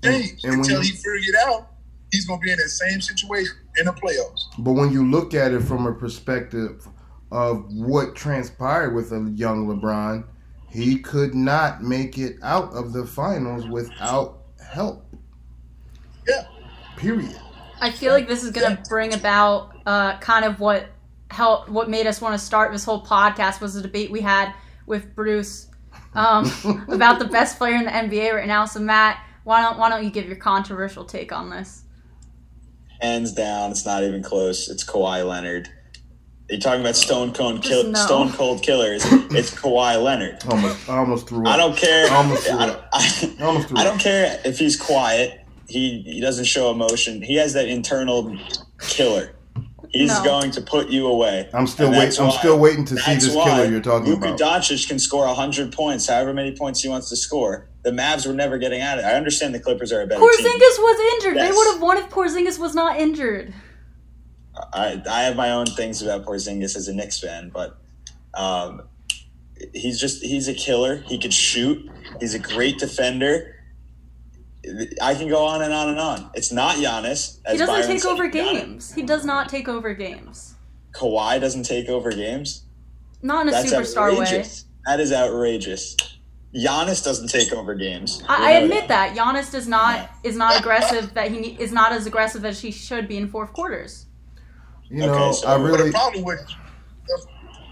[SPEAKER 6] James.
[SPEAKER 3] And when
[SPEAKER 6] Until he figure it out, he's going to be in that same situation in the playoffs.
[SPEAKER 3] But when you look at it from a perspective of what transpired with a young LeBron, he could not make it out of the finals without help.
[SPEAKER 6] Yeah.
[SPEAKER 3] Period.
[SPEAKER 4] I feel like this is going to bring about uh, kind of what helped, what made us want to start this whole podcast was the debate we had with Bruce um, (laughs) about the best player in the NBA right now. So Matt, why don't why don't you give your controversial take on this?
[SPEAKER 5] Hands down, it's not even close. It's Kawhi Leonard. You're talking about Stone Cold,
[SPEAKER 4] Just
[SPEAKER 5] kill,
[SPEAKER 4] no.
[SPEAKER 5] Stone Cold killers. It's Kawhi Leonard.
[SPEAKER 3] Almost, I almost threw up.
[SPEAKER 5] I don't care.
[SPEAKER 3] I almost threw
[SPEAKER 5] I,
[SPEAKER 3] up.
[SPEAKER 5] don't,
[SPEAKER 3] I almost threw
[SPEAKER 5] I don't care if he's quiet. He he doesn't show emotion. He has that internal killer. He's
[SPEAKER 4] No.
[SPEAKER 5] going to put you away.
[SPEAKER 3] I'm still waiting. I'm still waiting to see
[SPEAKER 5] That's
[SPEAKER 3] this killer you're talking about.
[SPEAKER 5] Luka
[SPEAKER 3] about.
[SPEAKER 5] Doncic can score 100 points, however many points he wants to score. The Mavs were never getting at it. I understand the Clippers are a better team.
[SPEAKER 4] Porzingis was injured. They would have won if Porzingis was not injured.
[SPEAKER 5] I, I have my own things about Porzingis as a Knicks fan, but um, he's just he's a killer. He could shoot. He's a great defender. I can go on and on and on. It's not Giannis. As
[SPEAKER 4] He doesn't
[SPEAKER 5] Byron
[SPEAKER 4] take
[SPEAKER 5] said,
[SPEAKER 4] over
[SPEAKER 5] Giannis-
[SPEAKER 4] games. He does not take over games.
[SPEAKER 5] Kawhi doesn't take over games.
[SPEAKER 4] Not in a
[SPEAKER 5] That's
[SPEAKER 4] superstar way.
[SPEAKER 5] outrageous. That is outrageous. Giannis doesn't take over games.
[SPEAKER 4] I, I admit that Giannis does not is not aggressive. That he is not as aggressive as he should be in fourth quarters.
[SPEAKER 3] You
[SPEAKER 5] Okay,
[SPEAKER 3] know,
[SPEAKER 5] so-
[SPEAKER 3] I
[SPEAKER 6] But
[SPEAKER 3] really.
[SPEAKER 6] the problem with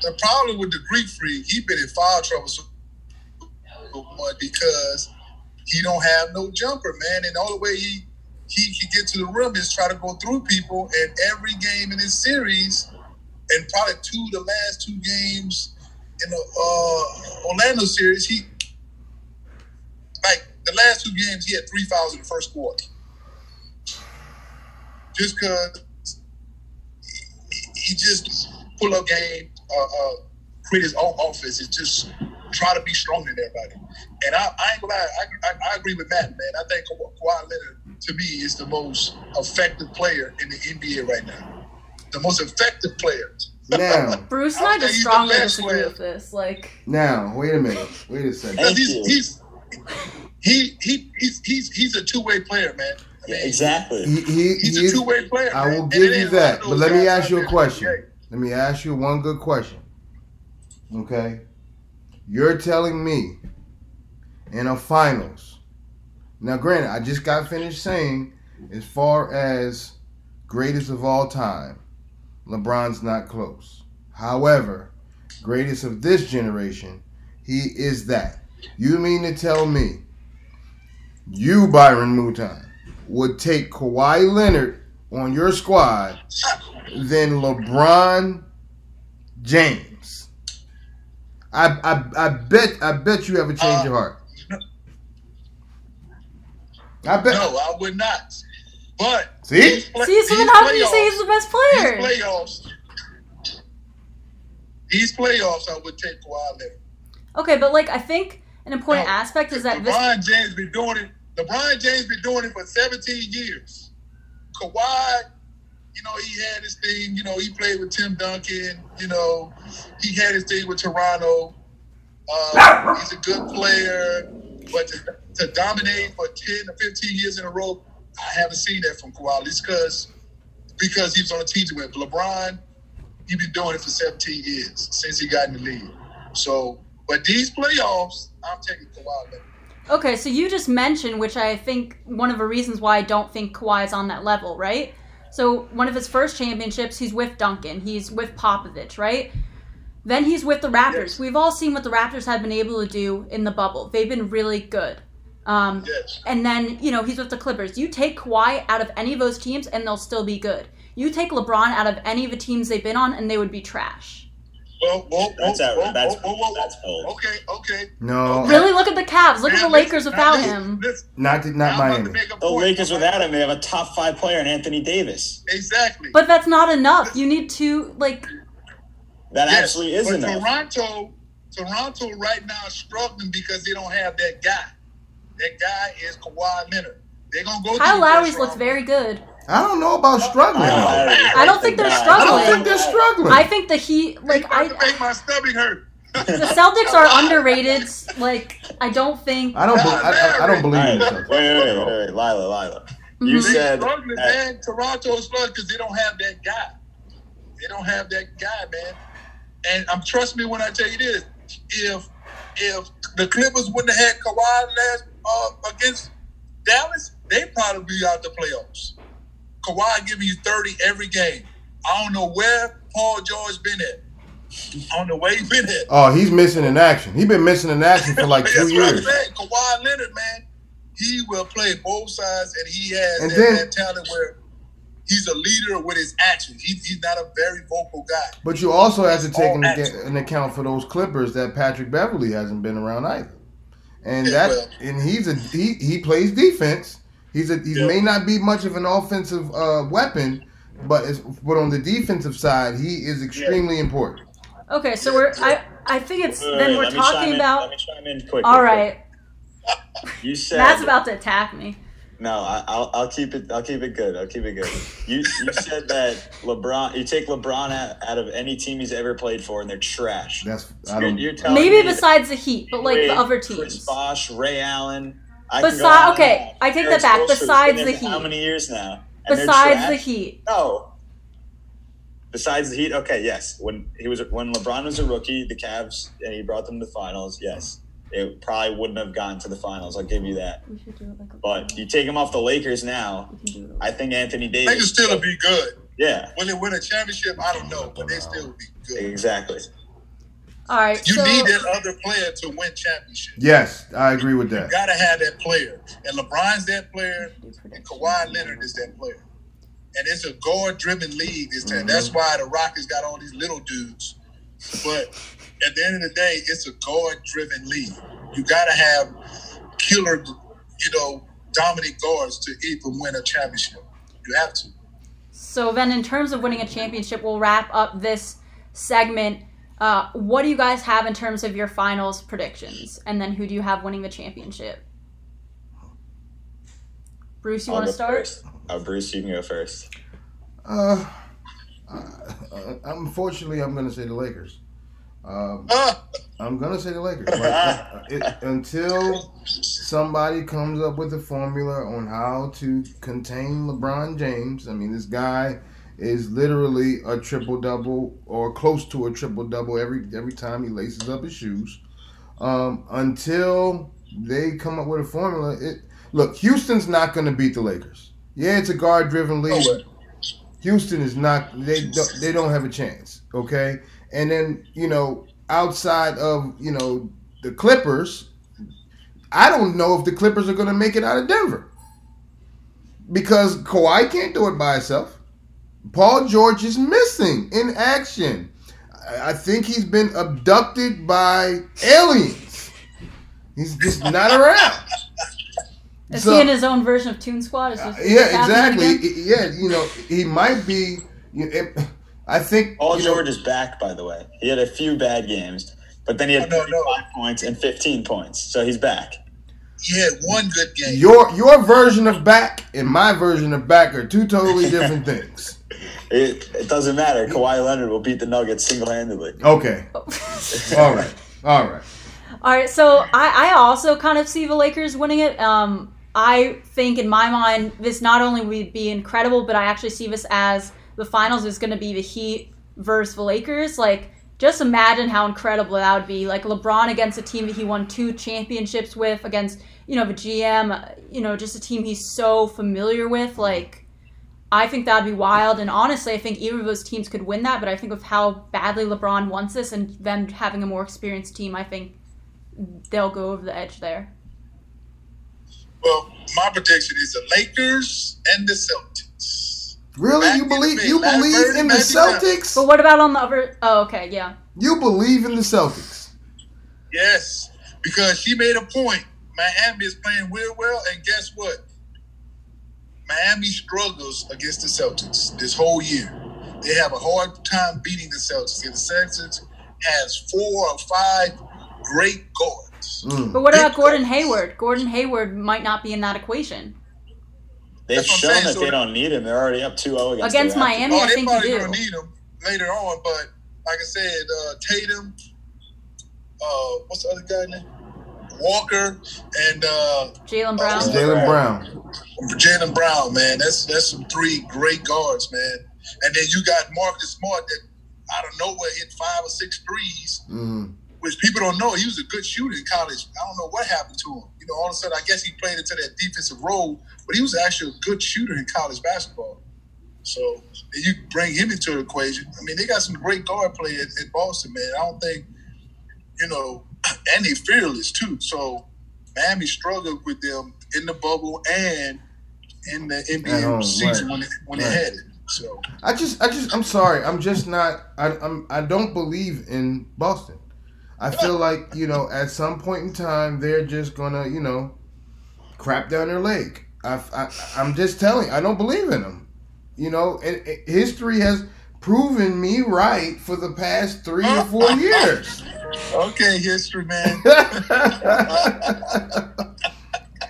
[SPEAKER 6] the problem with the Greek freak, he been in foul trouble so because he don't have no jumper, man. And the only way he he can get to the rim is try to go through people. And every game in this series, and probably two of the last two games in the uh, Orlando series, he like the last two games he had three fouls in the first quarter. Just because he, he just pull up game, uh, uh, create his own offense. It's just try to be stronger than everybody. And I, I ain't gonna lie, I, I, I agree with Matt, man. I think Ka- Kawhi Leonard, to me, is the most effective player in the NBA right now. The most effective player.
[SPEAKER 3] Now, (laughs)
[SPEAKER 4] Bruce and
[SPEAKER 6] I
[SPEAKER 4] I just strongly disagree
[SPEAKER 6] player.
[SPEAKER 4] with this. Like,
[SPEAKER 3] now, wait a minute. Wait a second.
[SPEAKER 6] Because he's, he's he he he's he's he's a two way player, man.
[SPEAKER 5] Yeah, exactly.
[SPEAKER 3] He, he,
[SPEAKER 6] He's
[SPEAKER 3] he
[SPEAKER 6] a two way player.
[SPEAKER 3] I will give you that. But let me ask you a question. Let me ask you one good question. Okay? You're telling me in a finals. Now, granted, I just got finished saying, as far as greatest of all time, LeBron's not close. However, greatest of this generation, he is that. You mean to tell me you, Byron Mouton, would take Kawhi Leonard on your squad than LeBron James? I, I, I bet I bet you have a change
[SPEAKER 6] Uh,
[SPEAKER 3] of heart. I bet.
[SPEAKER 6] No, I would not. But
[SPEAKER 3] See?
[SPEAKER 6] play-
[SPEAKER 4] see, so then how can you say he's the best
[SPEAKER 6] These
[SPEAKER 4] player?
[SPEAKER 6] playoffs, these playoffs, I would take Kawhi Leonard.
[SPEAKER 4] Okay, but like, I think an important
[SPEAKER 6] No,
[SPEAKER 4] aspect is that this.
[SPEAKER 6] LeBron James been doing it. LeBron James been doing it for 17 years. Kawhi, you know, he had his thing. You know, he played with Tim Duncan. You know, he had his thing with Toronto. Uh, he's a good player, but to, to dominate for 10 or 15 years in a row, I haven't seen that from Kawhi. It's because because he was on a team with LeBron. He been doing it for 17 years since he got in the league. So, but these playoffs, I'm taking Kawhi.
[SPEAKER 4] Okay, so you just mentioned, which I think one of the reasons why I don't think Kawhi is on that level, right? So one of his first championships, he's with Duncan, he's with Popovich, right? Then he's with the Raptors.
[SPEAKER 6] Yes.
[SPEAKER 4] We've all seen what the Raptors have been able to do in the bubble. They've been really good. Um,
[SPEAKER 6] Yes.
[SPEAKER 4] and then, you know, he's with the Clippers. You take Kawhi out of any of those teams and they'll still be good. You take LeBron out of any of the teams they've been on and they would be trash.
[SPEAKER 6] Whoa, whoa, whoa,
[SPEAKER 5] That's out- that's- that's bold.
[SPEAKER 6] Okay, okay.
[SPEAKER 3] No,
[SPEAKER 4] Really, look at the Cavs. Look at the Lakers
[SPEAKER 6] listen,
[SPEAKER 4] without
[SPEAKER 6] now listen,
[SPEAKER 4] him.
[SPEAKER 6] listen.
[SPEAKER 3] not the, not
[SPEAKER 6] I'm about to
[SPEAKER 3] Miami.
[SPEAKER 5] The.
[SPEAKER 6] Oh,
[SPEAKER 5] Lakers without him, they have a top five player in Anthony Davis.
[SPEAKER 6] Exactly.
[SPEAKER 4] But that's not enough. You need to, like,
[SPEAKER 5] That
[SPEAKER 6] Yes,
[SPEAKER 5] actually is
[SPEAKER 6] but
[SPEAKER 5] enough.
[SPEAKER 6] Toronto, Toronto right now is struggling because they don't have that guy. That guy is Kawhi Leonard. They're gonna go.
[SPEAKER 4] Kyle
[SPEAKER 6] to the
[SPEAKER 4] Lowry's
[SPEAKER 6] first
[SPEAKER 4] looks very good.
[SPEAKER 3] I don't know about struggling.
[SPEAKER 5] I
[SPEAKER 4] I don't think they're
[SPEAKER 3] I
[SPEAKER 4] struggling.
[SPEAKER 3] don't think they're struggling.
[SPEAKER 4] I think the Heat, like,
[SPEAKER 6] It's about to
[SPEAKER 4] I,
[SPEAKER 6] make my stomach hurt.
[SPEAKER 4] the Celtics are underrated. Like, I don't think.
[SPEAKER 3] I don't. be- I, I, I don't believe
[SPEAKER 5] right,
[SPEAKER 3] in
[SPEAKER 5] wait, wait, wait, wait, wait, Lila, Lila. You
[SPEAKER 4] Mhm.
[SPEAKER 6] They
[SPEAKER 5] said
[SPEAKER 6] struggling,
[SPEAKER 5] that-
[SPEAKER 6] man. Toronto's struggling because they don't have that guy. They don't have that guy, man. And um, trust me when I tell you this: if if the Clippers wouldn't have had Kawhi last uh, against Dallas, they'd probably be out the playoffs. Kawhi giving you thirty every game. I don't know where Paul George been at. I don't know where he been at.
[SPEAKER 3] Oh, he's missing in action. He's been missing in action for like (laughs) two
[SPEAKER 6] what
[SPEAKER 3] years.
[SPEAKER 6] saying. Kawhi Leonard, man, he will play both sides, and he has
[SPEAKER 3] And
[SPEAKER 6] that,
[SPEAKER 3] then-
[SPEAKER 6] that talent where he's a leader with his actions. He, he's not a very vocal guy.
[SPEAKER 3] But you also have to take into an account for those Clippers that Patrick Beverley hasn't been around either, and
[SPEAKER 6] Yeah,
[SPEAKER 3] that
[SPEAKER 6] well.
[SPEAKER 3] and he's a he he plays defense. He's a he
[SPEAKER 6] Yeah.
[SPEAKER 3] may not be much of an offensive uh, weapon, but it's, but on the defensive side, he is extremely important.
[SPEAKER 4] Okay, so we're. I I think it's
[SPEAKER 5] Wait,
[SPEAKER 4] then
[SPEAKER 5] wait,
[SPEAKER 4] we're
[SPEAKER 5] let me chime
[SPEAKER 4] talking about.
[SPEAKER 5] Let me chime.
[SPEAKER 4] All right,
[SPEAKER 5] You (laughs) said
[SPEAKER 4] Matt's about to attack me.
[SPEAKER 5] No, I, I'll I'll keep it. I'll keep it good. I'll keep it good. You you said that LeBron. You take LeBron out, out of any team he's ever played for, and they're trash.
[SPEAKER 3] That's I
[SPEAKER 5] You're,
[SPEAKER 3] don't.
[SPEAKER 5] you're telling
[SPEAKER 4] Maybe
[SPEAKER 5] me
[SPEAKER 4] besides the Heat, but like
[SPEAKER 5] Wade,
[SPEAKER 4] the other teams.
[SPEAKER 5] Chris
[SPEAKER 4] teams.
[SPEAKER 5] Bosh, Ray Allen. I can go
[SPEAKER 4] Besi-
[SPEAKER 5] on
[SPEAKER 4] okay. I take
[SPEAKER 5] Eric
[SPEAKER 4] that back. Besides the
[SPEAKER 5] Heat, How many years now? And
[SPEAKER 4] Besides the? Heat,
[SPEAKER 5] No. Besides the Heat, okay, yes. When he was when LeBron was a rookie, the Cavs and he brought them to the finals. Yes, it probably wouldn't have gotten to the finals. I'll give you that.
[SPEAKER 4] we should do it like a.
[SPEAKER 5] But you take him off the Lakers now.
[SPEAKER 4] we can do it.
[SPEAKER 5] I think Anthony Davis.
[SPEAKER 6] They can still be good.
[SPEAKER 5] Yeah,
[SPEAKER 6] Will they win a championship? I don't know, but they still be good.
[SPEAKER 5] exactly.
[SPEAKER 4] All right.
[SPEAKER 6] You
[SPEAKER 4] so,
[SPEAKER 6] need that other player to win championship.
[SPEAKER 3] Yes, I agree with that.
[SPEAKER 6] You gotta have that player, and LeBron's that player, and Kawhi Leonard is that player. And it's a guard-driven league this time. That's mm-hmm. why the Rockets got all these little dudes. But at the end of the day, it's a guard-driven league. You gotta have killer, you know, dominant guards to even win a championship. You have to.
[SPEAKER 4] So then, in terms of winning a championship, we'll wrap up this segment. Uh, what do you guys have in terms of your finals predictions? And then who do you have winning the championship? Bruce, you want to start?
[SPEAKER 5] first. Uh, Bruce, you can go first.
[SPEAKER 3] Uh, uh, unfortunately, I'm going to say the Lakers. Um, (laughs) I'm going to say the Lakers. Like, uh, it, until somebody comes up with a formula on how to contain LeBron James, I mean, this guy is literally a triple double or close to a triple double every every time he laces up his shoes. Um, until they come up with a formula, it look Houston's not going to beat the Lakers. Yeah, it's a guard driven league.
[SPEAKER 6] way.
[SPEAKER 3] Houston is not they don't, they don't have a chance, okay? And then, you know, outside of, you know, the Clippers, I don't know if the Clippers are going to make it out of Denver. Because Kawhi can't do it by himself. Paul George is missing in action. I I think he's been abducted by aliens. He's just not around.
[SPEAKER 4] Is
[SPEAKER 3] So-
[SPEAKER 4] he in his own version of Toon Squad? Is this, uh,
[SPEAKER 3] yeah,
[SPEAKER 4] this
[SPEAKER 3] exactly.
[SPEAKER 4] again?
[SPEAKER 3] Yeah, you know, he might be. You it, I think.
[SPEAKER 5] Paul
[SPEAKER 3] you know,
[SPEAKER 5] George is back, by the way. He had a few bad games, but then he had
[SPEAKER 6] no, no.
[SPEAKER 5] points and 15 points, so he's back.
[SPEAKER 6] He had one good game.
[SPEAKER 3] Your your version of back and my version of back are two totally (laughs) different things.
[SPEAKER 5] It, it doesn't matter. Kawhi Leonard will beat the Nuggets single handedly.
[SPEAKER 3] Okay. All right. All right.
[SPEAKER 4] All right, so I, I also kind of see the Lakers winning it. Um, I think in my mind, this not only would be incredible, but I actually see this as the finals is going to be the Heat versus the Lakers. Like, just imagine how incredible that would be. Like LeBron against a team that he won two championships with, against you know the GM, uh, you know just a team he's so familiar with. Like, I think that'd be wild. And honestly, I think either of those teams could win that. But I think with how badly LeBron wants this and them having a more experienced team, I think they'll go over the edge there.
[SPEAKER 6] Well, my prediction is the Lakers and the Celtics.
[SPEAKER 3] Really?
[SPEAKER 6] Back
[SPEAKER 3] You believe you
[SPEAKER 6] Larry
[SPEAKER 3] believe
[SPEAKER 6] Bird
[SPEAKER 3] in the Celtics?
[SPEAKER 4] But what about on the other? Oh, okay, yeah.
[SPEAKER 3] You believe in the Celtics?
[SPEAKER 6] Yes, because she made a point. Miami is playing real well, and guess what? Miami struggles against the Celtics this whole year. They have a hard time beating the Celtics. And the Celtics has four or five great guards.
[SPEAKER 3] Mm.
[SPEAKER 4] But what about
[SPEAKER 6] Big
[SPEAKER 4] Gordon
[SPEAKER 6] guards.
[SPEAKER 4] Hayward? Gordon Hayward might not be in that equation
[SPEAKER 5] They've
[SPEAKER 6] That's
[SPEAKER 5] shown that
[SPEAKER 6] so-
[SPEAKER 5] they don't need him. They're already up 2 0 against,
[SPEAKER 4] against
[SPEAKER 5] the
[SPEAKER 4] Miami.
[SPEAKER 6] Oh,
[SPEAKER 4] I
[SPEAKER 6] they
[SPEAKER 4] think you
[SPEAKER 6] probably
[SPEAKER 4] do.
[SPEAKER 6] gonna need him later on, but like I said, uh, Tatum, uh, what's the other guy name? Walker and uh,
[SPEAKER 4] Jaylen Brown.
[SPEAKER 6] Oh,
[SPEAKER 3] Jaylen Brown.
[SPEAKER 6] Jaylen Brown, man. That's that's some three great guards, man. And then you got Marcus Smart that out of nowhere hit five or six threes,
[SPEAKER 3] Mm.
[SPEAKER 6] which people don't know. He was a good shooter in college. I don't know what happened to him. You know, all of a sudden, I guess he played into that defensive role, but he was actually a good shooter in college basketball. So and you bring him into the equation. I mean, they got some great guard play at, at Boston, man. I don't think, you know, (clears throat) and they fearless too. So Miami struggled with them in the bubble and in the NBA season
[SPEAKER 3] right.
[SPEAKER 6] when it, when
[SPEAKER 3] Right.
[SPEAKER 6] it. So
[SPEAKER 3] I just, I just, I'm sorry. I'm just not. I, I'm. I don't believe in Boston. I feel like you know, at some point in time, they're just gonna, you know, crap down their leg. I, I, I'm just telling. I don't believe in them. You know, and, and history has proven me right for the past three or four (laughs) years.
[SPEAKER 6] okay, history, man. (laughs)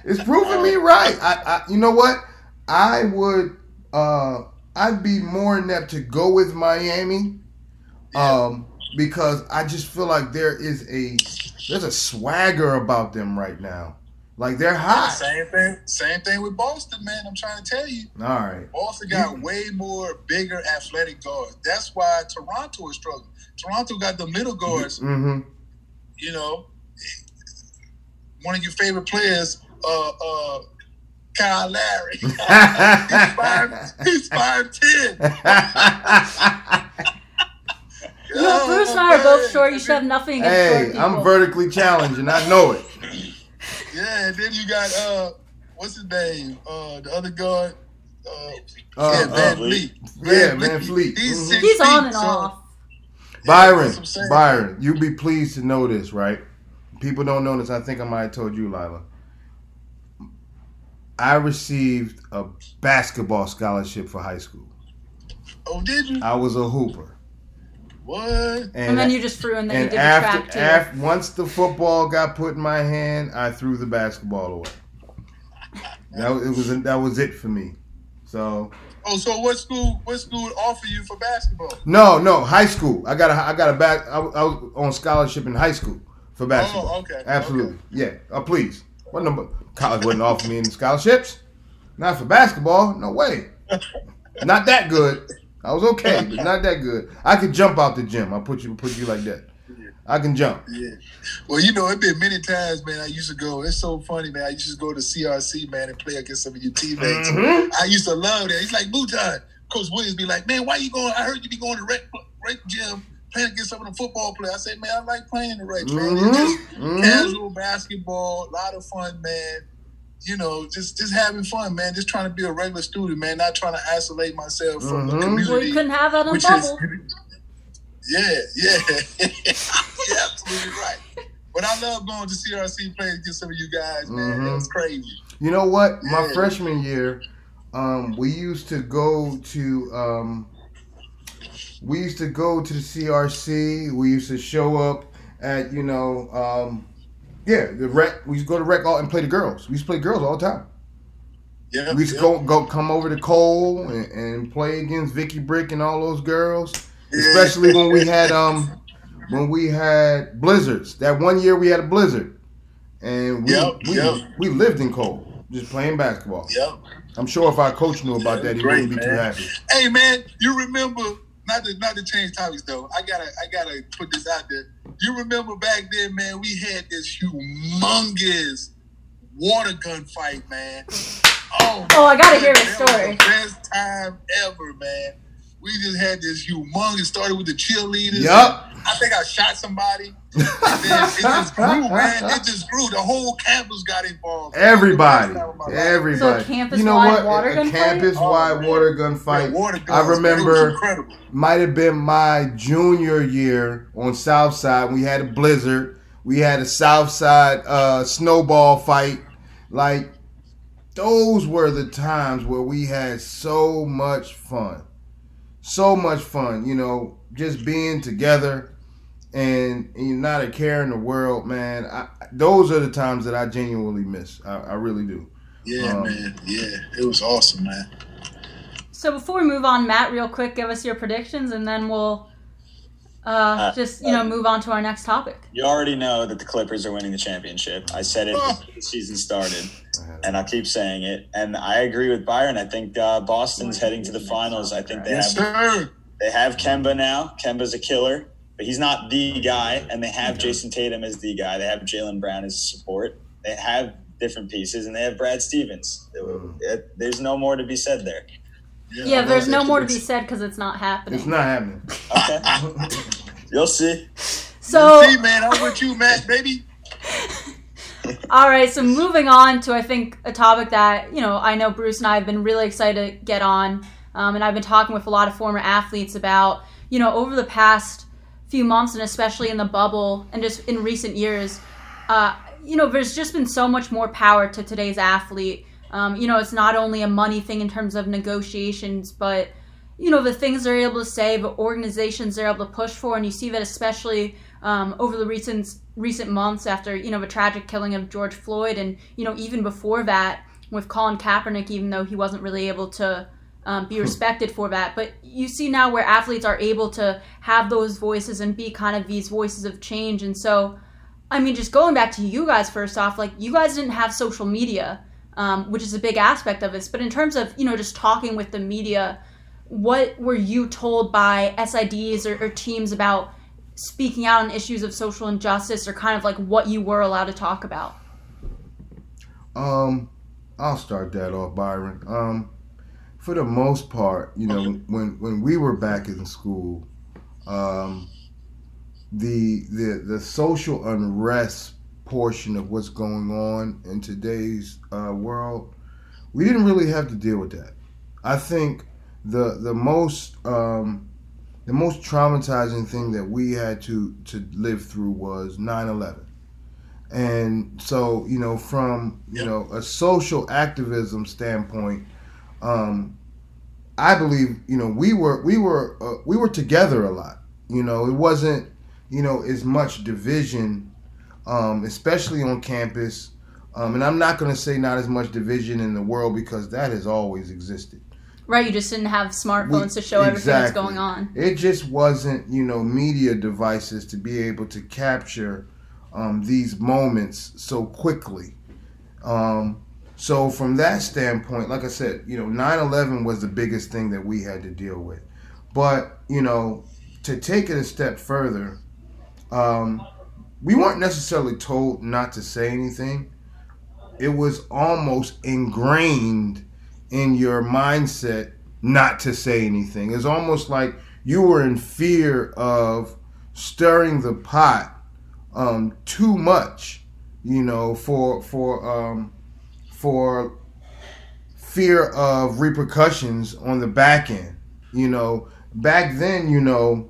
[SPEAKER 6] (laughs)
[SPEAKER 3] it's proven me right. I, I, you know what? I would, uh, I'd be more inept to go with Miami, um, because I just feel like there is a, there's a swagger about them right now. Like they're hot.
[SPEAKER 6] Same thing. Same thing with Boston, man. I'm trying to tell you.
[SPEAKER 3] All right.
[SPEAKER 6] Boston got way more bigger athletic guards. That's why Toronto is struggling. Toronto got the middle guards.
[SPEAKER 3] Mm-hmm.
[SPEAKER 6] You know, one of your favorite players, uh, uh, Kyle Lowry. (laughs) he's five. He's five ten.
[SPEAKER 4] know, Bruce and I are both short. You should have nothing against
[SPEAKER 3] Hey,
[SPEAKER 4] short people.
[SPEAKER 3] I'm vertically challenged and I know it.
[SPEAKER 6] Yeah, and then you got uh, what's his name? Uh, the other guard. Uh,
[SPEAKER 3] Uh,
[SPEAKER 6] yeah,
[SPEAKER 3] uh,
[SPEAKER 6] VanVleet.
[SPEAKER 3] yeah, VanVleet.
[SPEAKER 6] He's,
[SPEAKER 3] Mhm.
[SPEAKER 4] He's on and
[SPEAKER 6] so-
[SPEAKER 4] off.
[SPEAKER 3] Byron,
[SPEAKER 6] that's what I'm saying.
[SPEAKER 3] Byron, you'd be pleased to know this, right? People don't know this. I think I might have told you, Lila. I received a basketball scholarship for high school.
[SPEAKER 6] Oh, did you?
[SPEAKER 3] I was a hooper,
[SPEAKER 6] What?
[SPEAKER 3] and,
[SPEAKER 4] And then you just threw in that you
[SPEAKER 3] and
[SPEAKER 4] did the track
[SPEAKER 3] after,
[SPEAKER 4] too.
[SPEAKER 3] after once the football got put in my hand, I threw the basketball away. That was- it was that was it for me. So
[SPEAKER 6] Oh, so what school? What school offer you for basketball?
[SPEAKER 3] no, no, high school. I got a I got a back. I, was- I was on scholarship in high school for basketball.
[SPEAKER 6] Oh, okay,
[SPEAKER 3] Absolutely, yeah. Uh, please, what number? College wouldn't offer me any scholarships. Not for basketball. No way. Not that good. I was okay, but not that good. I could jump out the gym. I'll put you put you like that. I can jump.
[SPEAKER 6] Yeah. Well, you know, it been many times, man. I used to go. It's so funny, man. I used to go to CRC, man, and play against some of your teammates.
[SPEAKER 3] Mhm.
[SPEAKER 6] I used to love that. He's like, Bhutan. Coach Williams be like, man, why you going? I heard you be going to rec, rec gym playing against some of the football players. I said, man, I like playing the rec, man. It's just
[SPEAKER 3] Mhm.
[SPEAKER 6] casual basketball, a lot of fun, man. You know, just just having fun, man. Just trying to be a regular student, man. Not trying to isolate myself from
[SPEAKER 3] Mhm.
[SPEAKER 6] the community.
[SPEAKER 4] well, you couldn't have that on
[SPEAKER 6] which
[SPEAKER 4] bubble.
[SPEAKER 6] is (laughs) yeah, yeah, (laughs) yeah, absolutely right. But I love going to CRC play against some of you guys, man. That was crazy.
[SPEAKER 3] You know what? My
[SPEAKER 6] Yeah.
[SPEAKER 3] freshman year, um, we used to go to um, we used to go to the CRC. We used to show up at you know um, yeah the rec. We used to go to rec all and play the girls. We used to play girls all the time.
[SPEAKER 6] Yeah,
[SPEAKER 3] We used to go go come over to Cole and, and play against Vicky Brick and all those girls. Especially when we had (laughs) um when we had blizzards. That one year we had a blizzard, and we
[SPEAKER 6] Yep,
[SPEAKER 3] we,
[SPEAKER 6] yep.
[SPEAKER 3] we lived in Cole just playing basketball.
[SPEAKER 6] Yep.
[SPEAKER 3] I'm sure if our coach knew about that, he
[SPEAKER 6] great,
[SPEAKER 3] wouldn't be too happy.
[SPEAKER 6] Hey, man, you remember? Not to not to change topics though. I gotta I gotta put this out there. You remember back then, man? We had this humongous water gun fight, man. Oh,
[SPEAKER 4] Oh, I gotta hear
[SPEAKER 6] that
[SPEAKER 4] story.
[SPEAKER 6] best time ever, man. We just had this humongous. Started with the cheerleaders.
[SPEAKER 3] Yup.
[SPEAKER 6] I think I shot somebody. And then it just grew, man. It just grew. The whole campus got involved.
[SPEAKER 3] Everybody,
[SPEAKER 6] That was the best time of my life.
[SPEAKER 3] everybody.
[SPEAKER 4] So campus-wide
[SPEAKER 3] you know what?
[SPEAKER 4] water
[SPEAKER 3] a
[SPEAKER 4] gun fight?
[SPEAKER 3] campus-wide
[SPEAKER 6] Oh,
[SPEAKER 3] water gun fight.
[SPEAKER 6] Yeah, water
[SPEAKER 3] I
[SPEAKER 6] guns, man. It was
[SPEAKER 3] remember
[SPEAKER 6] incredible.
[SPEAKER 3] might have been my junior year on South Side. We had a blizzard. We had a South Side uh, snowball fight. Like those were the times where we had so much fun. So much fun, you know, just being together and, and not a care in the world, man. I, those are the times that I genuinely miss. I, I really do.
[SPEAKER 6] Yeah,
[SPEAKER 3] Um,
[SPEAKER 6] man. Yeah, it was awesome, man.
[SPEAKER 4] So before we move on, Matt, real quick, give us your predictions, and then we'll uh, just you know move on to our next topic.
[SPEAKER 5] You already know that the Clippers are winning the championship. I said it before the season started, and I keep saying it. And I agree with Byron. I think uh, Boston's heading to the finals. I think they
[SPEAKER 6] Yes,
[SPEAKER 5] have
[SPEAKER 6] sir.
[SPEAKER 5] they have Kemba now. Kemba's a killer, but he's not the guy. And they have Jayson Tatum as the guy. They have Jaylen Brown as support. They have different pieces, and they have Brad Stevens. It- There's no more to be said there.
[SPEAKER 4] Yeah, there's no more to be said because it's not happening.
[SPEAKER 3] It's not happening.
[SPEAKER 5] Okay, (laughs) you'll see.
[SPEAKER 4] So
[SPEAKER 6] See, man, I'm with you, Matt, baby. (laughs)
[SPEAKER 4] All right, so moving on to I think a topic that you know I know Bruce and I have been really excited to get on, um, and I've been talking with a lot of former athletes about you know over the past few months and especially in the bubble and just in recent years, uh, you know there's just been so much more power to today's athlete. Um, you know, it's not only a money thing in terms of negotiations, but you know the things they're able to say, the organizations they're able to push for, and you see that especially um, over the recent recent months after you know the tragic killing of George Floyd, and you know even before that with Colin Kaepernick, even though he wasn't really able to um, be respected for that. But you see now where athletes are able to have those voices and be kind of these voices of change, and so. I mean, just going back to you guys first off, like you guys didn't have social media, um, which is a big aspect of this. But in terms of you know just talking with the media, what were you told by SIDs or, or teams about speaking out on issues of social injustice, or kind of like what you were allowed to talk about?
[SPEAKER 3] Um, I'll start that off, Byron. Um, for the most part, you know, when when we were back in school, um, the the the social unrest portion of what's going on in today's uh, world, we didn't really have to deal with that. I think the the most um, the most traumatizing thing that we had to to live through was 9/11. And so, you know, from you know a social activism standpoint, um, I believe you know we were we were uh, we were together a lot. You know, it wasn't you know as much division, um, especially on campus. Um, and I'm not going to say not as much division in the world because that has always existed.
[SPEAKER 4] Right, you just didn't have smartphones
[SPEAKER 3] We-
[SPEAKER 4] to show everything that's going on.
[SPEAKER 3] It just wasn't, you know, media devices to be able to capture um, these moments so quickly. Um, so from that standpoint, like I said, you know, 9/11 was the biggest thing that we had to deal with. But you know, to take it a step further, um, we weren't necessarily told not to say anything. It was almost ingrained in your mindset not to say anything. It's almost like you were in fear of stirring the pot um, too much, you know, for for um, for fear of repercussions on the back end. You know, back then, you know,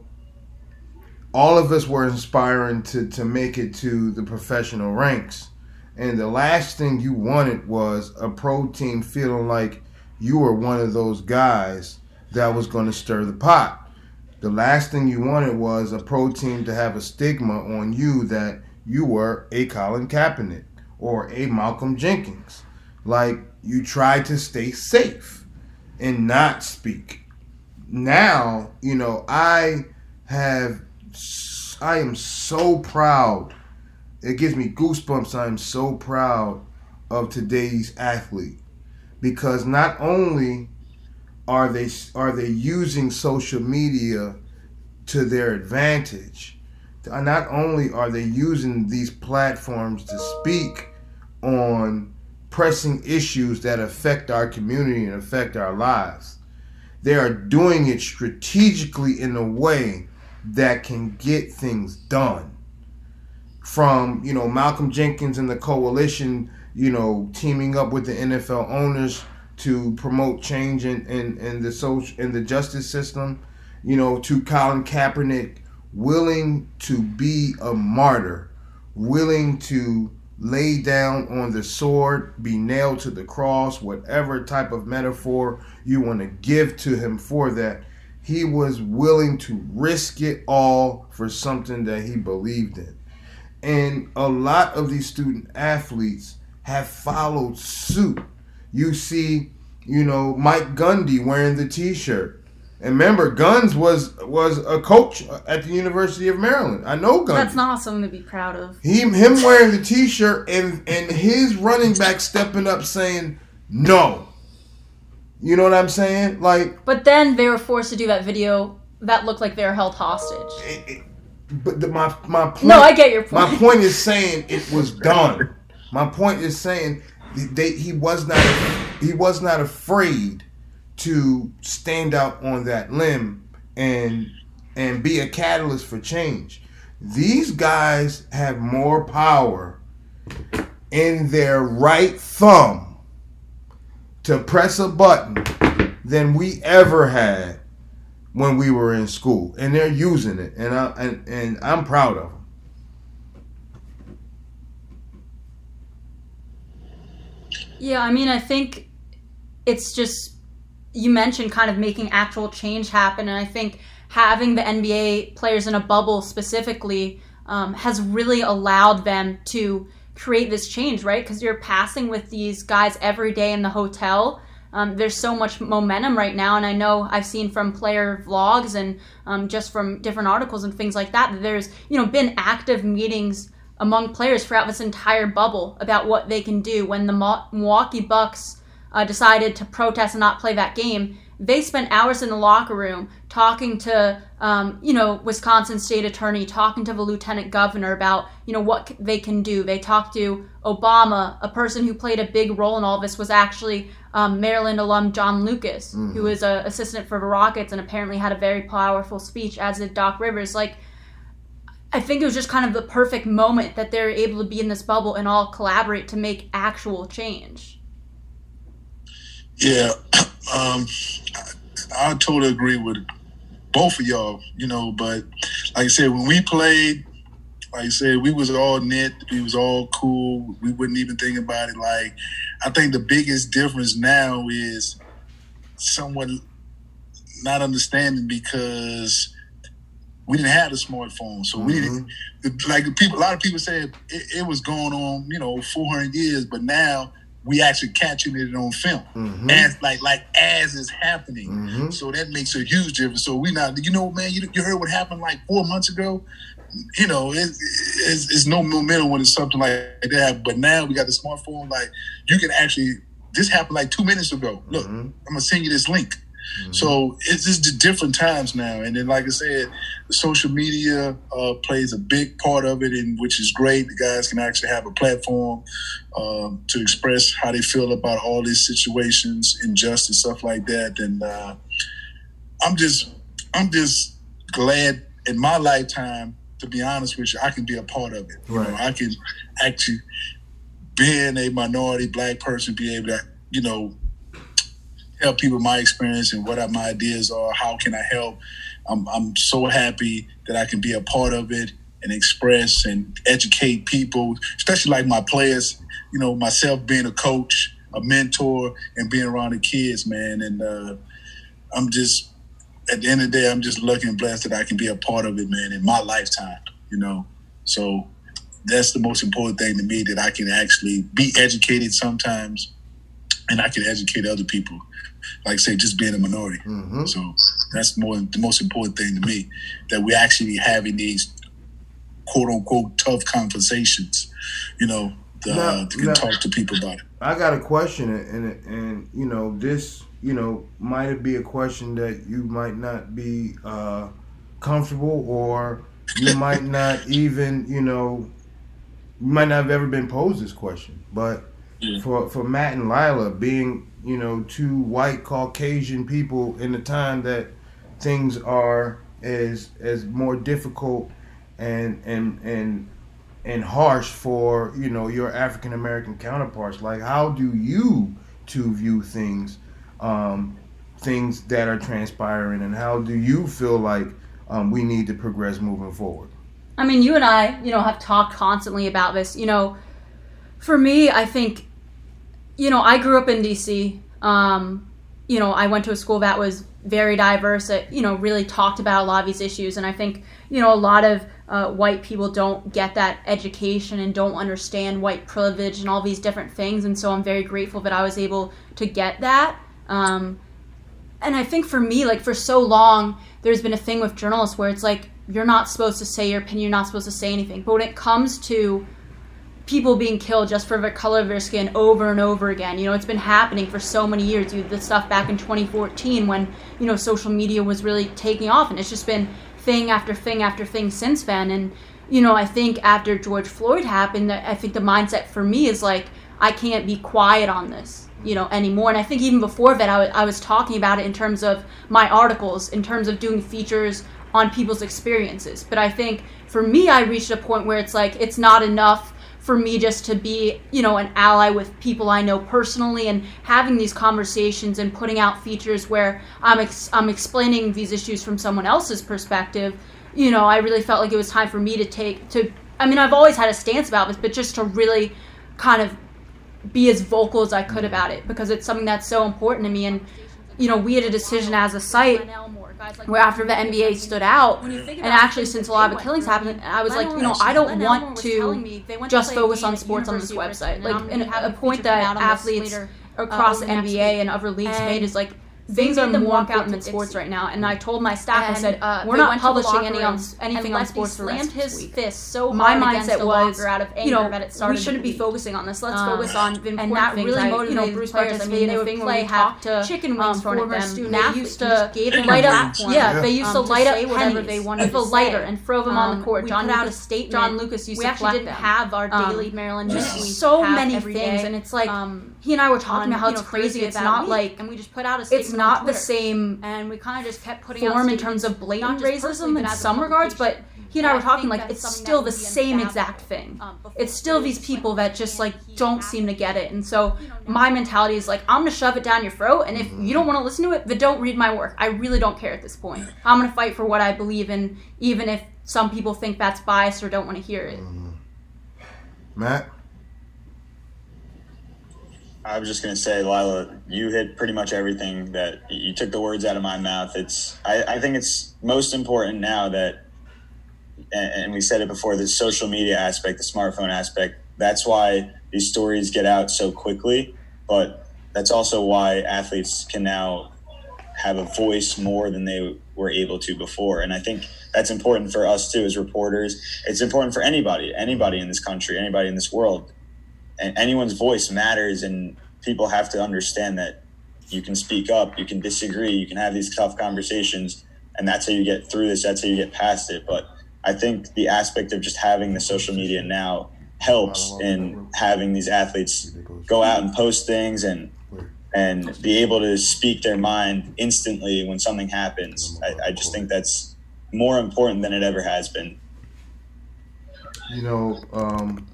[SPEAKER 3] all of us were inspiring to to make it to the professional ranks. And the last thing you wanted was a pro team feeling like you were one of those guys that was going to stir the pot. The last thing you wanted was a pro team to have a stigma on you that you were a Colin Kaepernick or a Malcolm Jenkins. Like you tried to stay safe and not speak. Now, you know, I have, I am so proud. It gives me goosebumps. I am so proud of today's athlete because not only are they are they using social media to their advantage, not only are they using these platforms to speak on pressing issues that affect our community and affect our lives, they are doing it strategically in a way that can get things done. From you know Malcolm Jenkins and the coalition, you know teaming up with the NFL owners to promote change in, in, in the social in the justice system, you know, to Colin Kaepernick willing to be a martyr, willing to lay down on the sword, be nailed to the cross, whatever type of metaphor you want to give to him for that. He was willing to risk it all for something that he believed in. And a lot of these student athletes have followed suit. You see, you know, Mike Gundy wearing the T-shirt. And remember, Guns was was a coach at the University of Maryland. I know Guns.
[SPEAKER 4] That's not something to be proud of.
[SPEAKER 3] He, him wearing the T-shirt and and his running back stepping up saying no. You know what I'm saying? Like,
[SPEAKER 4] But then they were forced to do that video that looked like they were held hostage.
[SPEAKER 3] it, it, but the, my my point.
[SPEAKER 4] No, I get your point.
[SPEAKER 3] My point is saying it was done. (laughs) My point is saying he was not he was not afraid to stand out on that limb and and be a catalyst for change. These guys have more power in their right thumb to press a button than we ever had when we were in school, and they're using it, and I and, and I'm proud of them.
[SPEAKER 4] Yeah, I mean, I think it's just you mentioned kind of making actual change happen, and I think having the NBA players in a bubble specifically um, has really allowed them to create this change, right? Because you're passing with these guys every day in the hotel. Um, there's so much momentum right now, and I know I've seen from player vlogs and um, just from different articles and things like that that there's you know been active meetings among players throughout this entire bubble about what they can do. When the Milwaukee Bucks uh, decided to protest and not play that game, they spent hours in the locker room talking to, um, you know, Wisconsin State Attorney, talking to the Lieutenant Governor about, you know, what they can do. They talked to Obama, a person who played a big role in all this was actually um, Maryland alum John Lucas, who was an assistant for the Rockets and apparently had a very powerful speech, as did Doc Rivers. Like, I think it was just kind of the perfect moment that they're able to be in this bubble and all collaborate to make actual change.
[SPEAKER 6] Yeah, (clears throat) um, I, I totally agree with both of y'all. You know, but like I said, when we played, like I said, we was all knit. We was all cool. We wouldn't even think about it. Like, I think the biggest difference now is someone not understanding because we didn't have the smartphone, so we didn't. Like people, a lot of people said it, it was going on, you know, 400 years, but now we actually catching it on film,
[SPEAKER 3] Mhm.
[SPEAKER 6] as like like as it's happening.
[SPEAKER 3] Mhm.
[SPEAKER 6] So that makes a huge difference. So we not, you know, man, you, you heard what happened like four months ago. You know, it, it's, it's no momentum when it's something like that. But now we got the smartphone. Like you can actually, this happened like two minutes ago. Look,
[SPEAKER 3] Mhm.
[SPEAKER 6] I'm gonna send you this link. So it's just different times now, and then like I said, social media uh, plays a big part of it, and which is great. The guys can actually have a platform um, to express how they feel about all these situations, injustice, stuff like that. And uh, I'm just, I'm just glad in my lifetime, to be honest with you, I can be a part of it. You know, I can actually, being a minority black person, be able to, you know, tell people my experience and what my ideas are. How can I help? I'm, I'm so happy that I can be a part of it and express and educate people, especially like my players. You know, myself being a coach, a mentor, and being around the kids, man. And uh, I'm just at the end of the day, I'm just lucky and blessed that I can be a part of it, man, in my lifetime. You know, so that's the most important thing to me that I can actually be educated sometimes, and I can educate other people. Like say, just being a minority.
[SPEAKER 3] Mhm.
[SPEAKER 6] So that's more the most important thing to me that we actually having these quote unquote tough conversations. You know, to,
[SPEAKER 3] Now-
[SPEAKER 6] uh, to
[SPEAKER 3] now-
[SPEAKER 6] talk to people about it.
[SPEAKER 3] I got a question, and and you know this, you know, might be a question that you might not be uh, comfortable, or you might not (laughs) even, you know, you might not have ever been posed this question. But
[SPEAKER 6] Yeah.
[SPEAKER 3] for for Matt and Lila being, you know, two white Caucasian people in the time that things are as as more difficult and and and and harsh for you know your African American counterparts. Like, how do you two view things, um, things that are transpiring, and how do you feel like um, we need to progress moving forward?
[SPEAKER 4] I mean, you and I, you know, have talked constantly about this. You know, for me, I think, you know, I grew up in DC. Um, you know, I went to a school that was very diverse. That you know really talked about a lot of these issues, and I think you know a lot of uh, white people don't get that education and don't understand white privilege and all these different things. And so I'm very grateful that I was able to get that. Um, and I think for me, like for so long, there's been a thing with journalists where it's like you're not supposed to say your opinion, you're not supposed to say anything. But when it comes to people being killed just for the color of their skin over and over again, you know, it's been happening for so many years. You the stuff back in 2014 when you know social media was really taking off, and it's just been thing after thing after thing since then. And you know, I think after George Floyd happened, I think the mindset for me is like I can't be quiet on this you know anymore and i think even before that I I was talking about it in terms of my articles in terms of doing features on people's experiences but i think for me i reached a point where it's like it's not enough for me just to be you know an ally with people i know personally and having these conversations and putting out features where i'm ex- i'm explaining these issues from someone else's perspective you know i really felt like it was time for me to take to i mean i've always had a stance about this but just to really kind of be as vocal as I could about it because it's something that's so important to me. And you know, we had a decision as a site where after the NBA stood out, and actually since a lot of the killings happened, I was like, you know, I don't want to just focus on sports on this website. Like, a point that athletes across the NBA and other leagues made is like. Things are more important than sports right now, and I told my staff, I
[SPEAKER 7] And,
[SPEAKER 4] said,
[SPEAKER 7] uh,
[SPEAKER 4] "We're not
[SPEAKER 7] went to the
[SPEAKER 4] publishing any on anything on sports for the
[SPEAKER 7] slammed his
[SPEAKER 4] week."
[SPEAKER 7] fist so
[SPEAKER 4] my
[SPEAKER 7] hard against
[SPEAKER 4] mindset was,
[SPEAKER 7] out of
[SPEAKER 4] you know,
[SPEAKER 7] that it
[SPEAKER 4] we shouldn't be
[SPEAKER 7] bleed.
[SPEAKER 4] focusing on this. Let's
[SPEAKER 7] Um,
[SPEAKER 4] focus on the important and
[SPEAKER 7] that
[SPEAKER 4] things.
[SPEAKER 7] really
[SPEAKER 4] I-
[SPEAKER 7] motivated
[SPEAKER 4] you know, Bruce
[SPEAKER 7] players.
[SPEAKER 4] players.
[SPEAKER 7] I
[SPEAKER 4] I
[SPEAKER 7] mean,
[SPEAKER 4] mean,
[SPEAKER 7] they
[SPEAKER 4] they
[SPEAKER 7] would play
[SPEAKER 4] where
[SPEAKER 7] half
[SPEAKER 4] to
[SPEAKER 7] chicken
[SPEAKER 4] um,
[SPEAKER 7] wings in front them.
[SPEAKER 4] student
[SPEAKER 7] They used to
[SPEAKER 4] gave them light up. Yeah, they used
[SPEAKER 7] um,
[SPEAKER 4] to
[SPEAKER 7] to
[SPEAKER 4] light up
[SPEAKER 7] say whatever they wanted
[SPEAKER 4] with a
[SPEAKER 7] to
[SPEAKER 4] lighter and throw them on
[SPEAKER 7] Um,
[SPEAKER 4] the court.
[SPEAKER 7] we
[SPEAKER 4] John
[SPEAKER 7] put out a statement.
[SPEAKER 4] John Lucas used
[SPEAKER 7] we
[SPEAKER 4] to
[SPEAKER 7] actually
[SPEAKER 4] collect
[SPEAKER 7] didn't have our
[SPEAKER 4] Um,
[SPEAKER 7] daily Maryland
[SPEAKER 4] just so many things, and it's like
[SPEAKER 7] um,
[SPEAKER 4] he and I were
[SPEAKER 7] on,
[SPEAKER 4] talking about how
[SPEAKER 7] you
[SPEAKER 4] it's
[SPEAKER 7] know,
[SPEAKER 4] crazy. It's not
[SPEAKER 7] week,
[SPEAKER 4] like
[SPEAKER 7] and we just put out a statement
[SPEAKER 4] it's
[SPEAKER 7] on
[SPEAKER 4] not the same
[SPEAKER 7] and we kind of just kept putting out
[SPEAKER 4] form in terms of blatant
[SPEAKER 7] not just personally,
[SPEAKER 4] racism in some regards, but he and I were talking like um, it's still the same exact thing. It's still these people that just like don't seem to get it. And so my mentality is like I'm gonna shove it down your throat, and if you mm-hmm. don't want to listen to it, then don't read my work. I really don't care at this point. I'm gonna fight for what I believe in, even if some people think that's biased or don't want to hear it. Mm-hmm.
[SPEAKER 3] Matt?
[SPEAKER 5] I was just gonna say, Lila, you hit pretty much everything that you took the words out of my mouth. It's I, I think it's most important now that and, and we said it before, the social media aspect, the smartphone aspect, that's why these stories get out so quickly. But that's also why athletes can now have a voice more than they were able to before. And I think that's important for us too as reporters. It's important for anybody, anybody in this country, anybody in this world. And anyone's voice matters and people have to understand that you can speak up, you can disagree, you can have these tough conversations, and that's how you get through this, that's how you get past it. But I think the aspect of just having the social media now helps in having these athletes go out and post things and and be able to speak their mind instantly when something happens. I, I just think that's more important than it ever has been.
[SPEAKER 3] You know, um,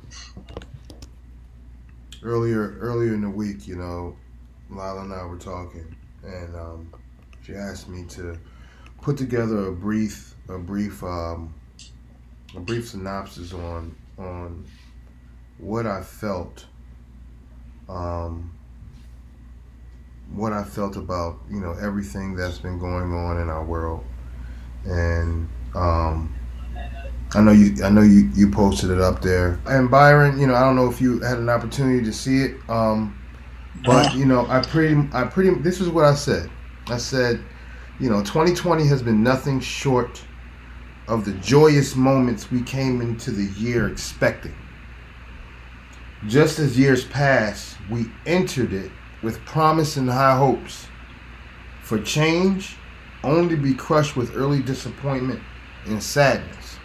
[SPEAKER 3] earlier earlier in the week, you know, Lila and I were talking, and um, she asked me to put together a brief a brief um, a brief synopsis on on what I felt um, what I felt about you know everything that's been going on in our world, and um, I know you I know you you posted it up there. And Byron, you know I don't know if you had an opportunity to see it, um, but you know I pretty I pretty this is what I said. I said, you know, 2020 has been nothing short of the joyous moments we came into the year expecting. Just as years passed, we entered it with promise and high hopes for change, only to be crushed with early disappointment and sadness.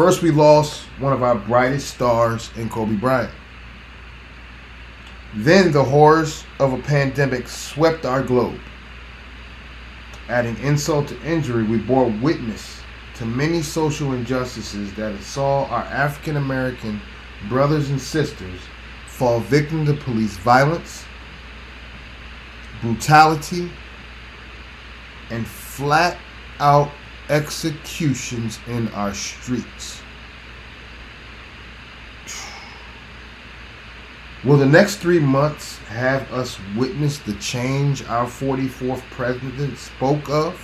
[SPEAKER 3] First, we lost one of our brightest stars in Kobe Bryant. Then, the horrors of a pandemic swept our globe. Adding insult to injury, we bore witness to many social injustices that saw our African American brothers and sisters fall victim to police violence, brutality, and flat out executions in our streets. Will the next three months have us witness the change our 44th president spoke of?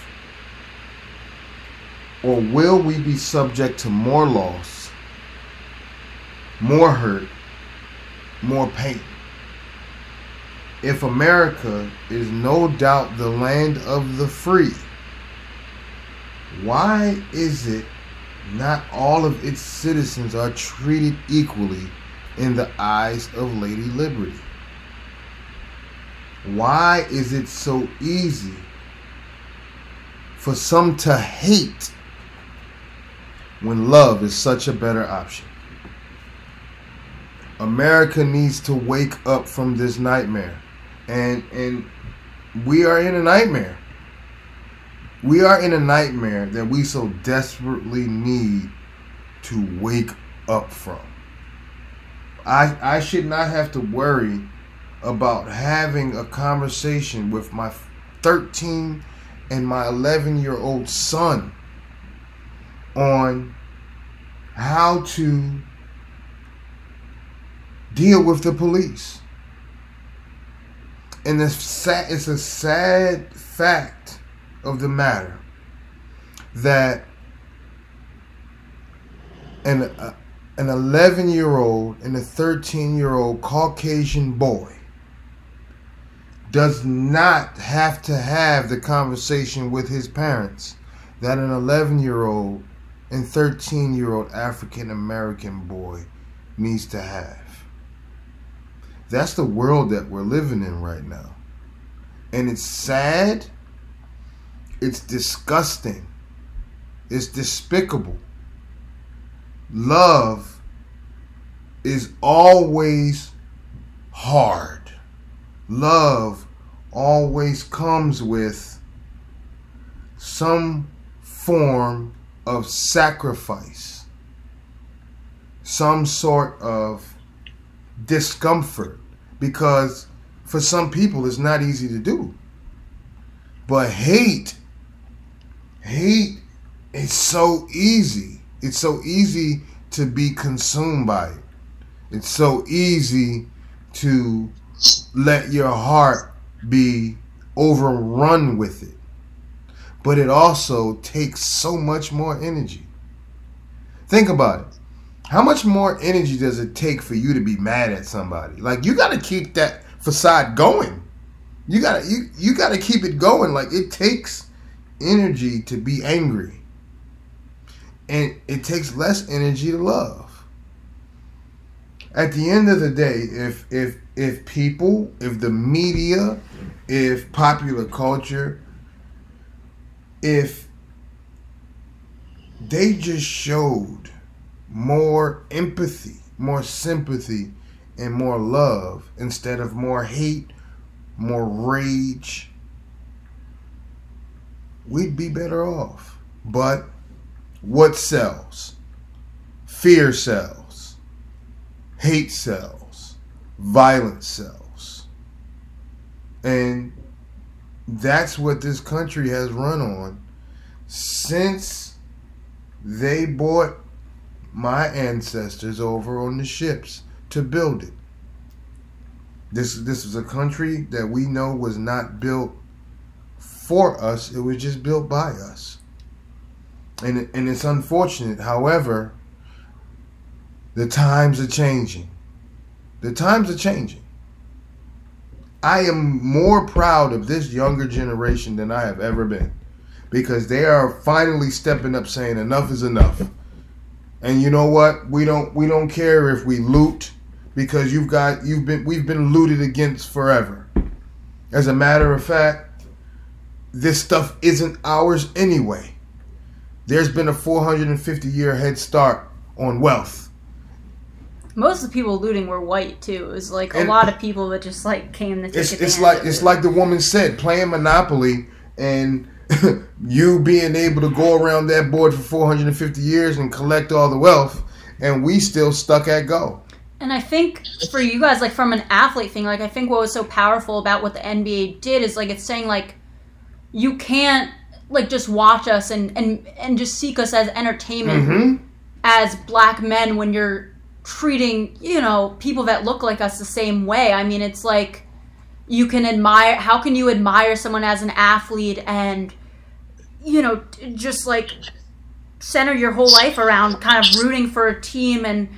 [SPEAKER 3] Or will we be subject to more loss, more hurt, more pain? If America is no doubt the land of the free, why is it not all of its citizens are treated equally in the eyes of Lady Liberty? Why is it so easy for some to hate when love is such a better option? America needs to wake up from this nightmare. And and we are in a nightmare. We are in a nightmare that we so desperately need to wake up from. I I should not have to worry about having a conversation with my 13 and my 11 year old son on how to deal with the police. And it's sad, it's a sad fact of the matter that an, uh, an 11 year old and a 13 year old Caucasian boy does not have to have the conversation with his parents that an 11 year old and 13 year old African American boy needs to have. That's the world that we're living in right now. And it's sad, it's disgusting, it's despicable. Love is always hard. Love always comes with some form of sacrifice, some sort of discomfort, because for some people it's not easy to do. But hate, hate is so easy. It's so easy to be consumed by it. It's so easy to let your heart be overrun with it. But it also takes so much more energy. Think about it. How much more energy does it take for you to be mad at somebody? Like you got to keep that facade going. You got to you you got to keep it going like it takes energy to be angry. And it takes less energy to love at the end of the day, if if if people, if the media, if popular culture, if they just showed more empathy, more sympathy, and more love instead of more hate, more rage, we'd be better off. But what sells? Fear sells hate sells, violence sells. And that's what this country has run on since they bought my ancestors over on the ships to build it. This this is a country that we know was not built for us, it was just built by us. And and it's unfortunate. However, the times are changing. The times are changing. I am more proud of this younger generation than I have ever been because they are finally stepping up saying enough is enough. And you know what? We don't we don't care if we loot because you've got you've been we've been looted against forever. As a matter of fact, this stuff isn't ours anyway. There's been a 450 year head start on wealth
[SPEAKER 4] most of the people looting were white too. It was like and a lot of people that just like came to take
[SPEAKER 3] it's, it's like it's like the woman said, playing Monopoly and (laughs) you being able to go around that board for 450 years and collect all the wealth, and we still stuck at go.
[SPEAKER 4] And I think for you guys, like from an athlete thing, like I think what was so powerful about what the NBA did is like it's saying like you can't like just watch us and and and just seek us as entertainment mm-hmm. as black men when you're treating, you know, people that look like us the same way. I mean, it's like you can admire, how can you admire someone as an athlete and, you know, just like center your whole life around kind of rooting for a team and,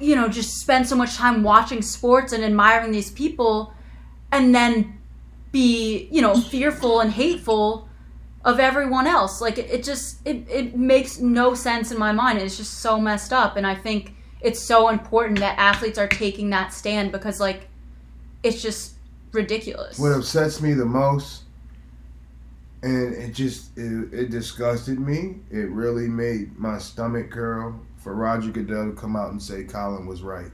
[SPEAKER 4] you know, just spend so much time watching sports and admiring these people and then be, you know, fearful and hateful of everyone else. Like it, it just it, it makes no sense in my mind. It's just so messed up. And I think it's so important that athletes are taking that stand because like it's just ridiculous.
[SPEAKER 3] What upsets me the most and it just it, it disgusted me. It really made my stomach curl for Roger Goodell to come out and say Colin was right.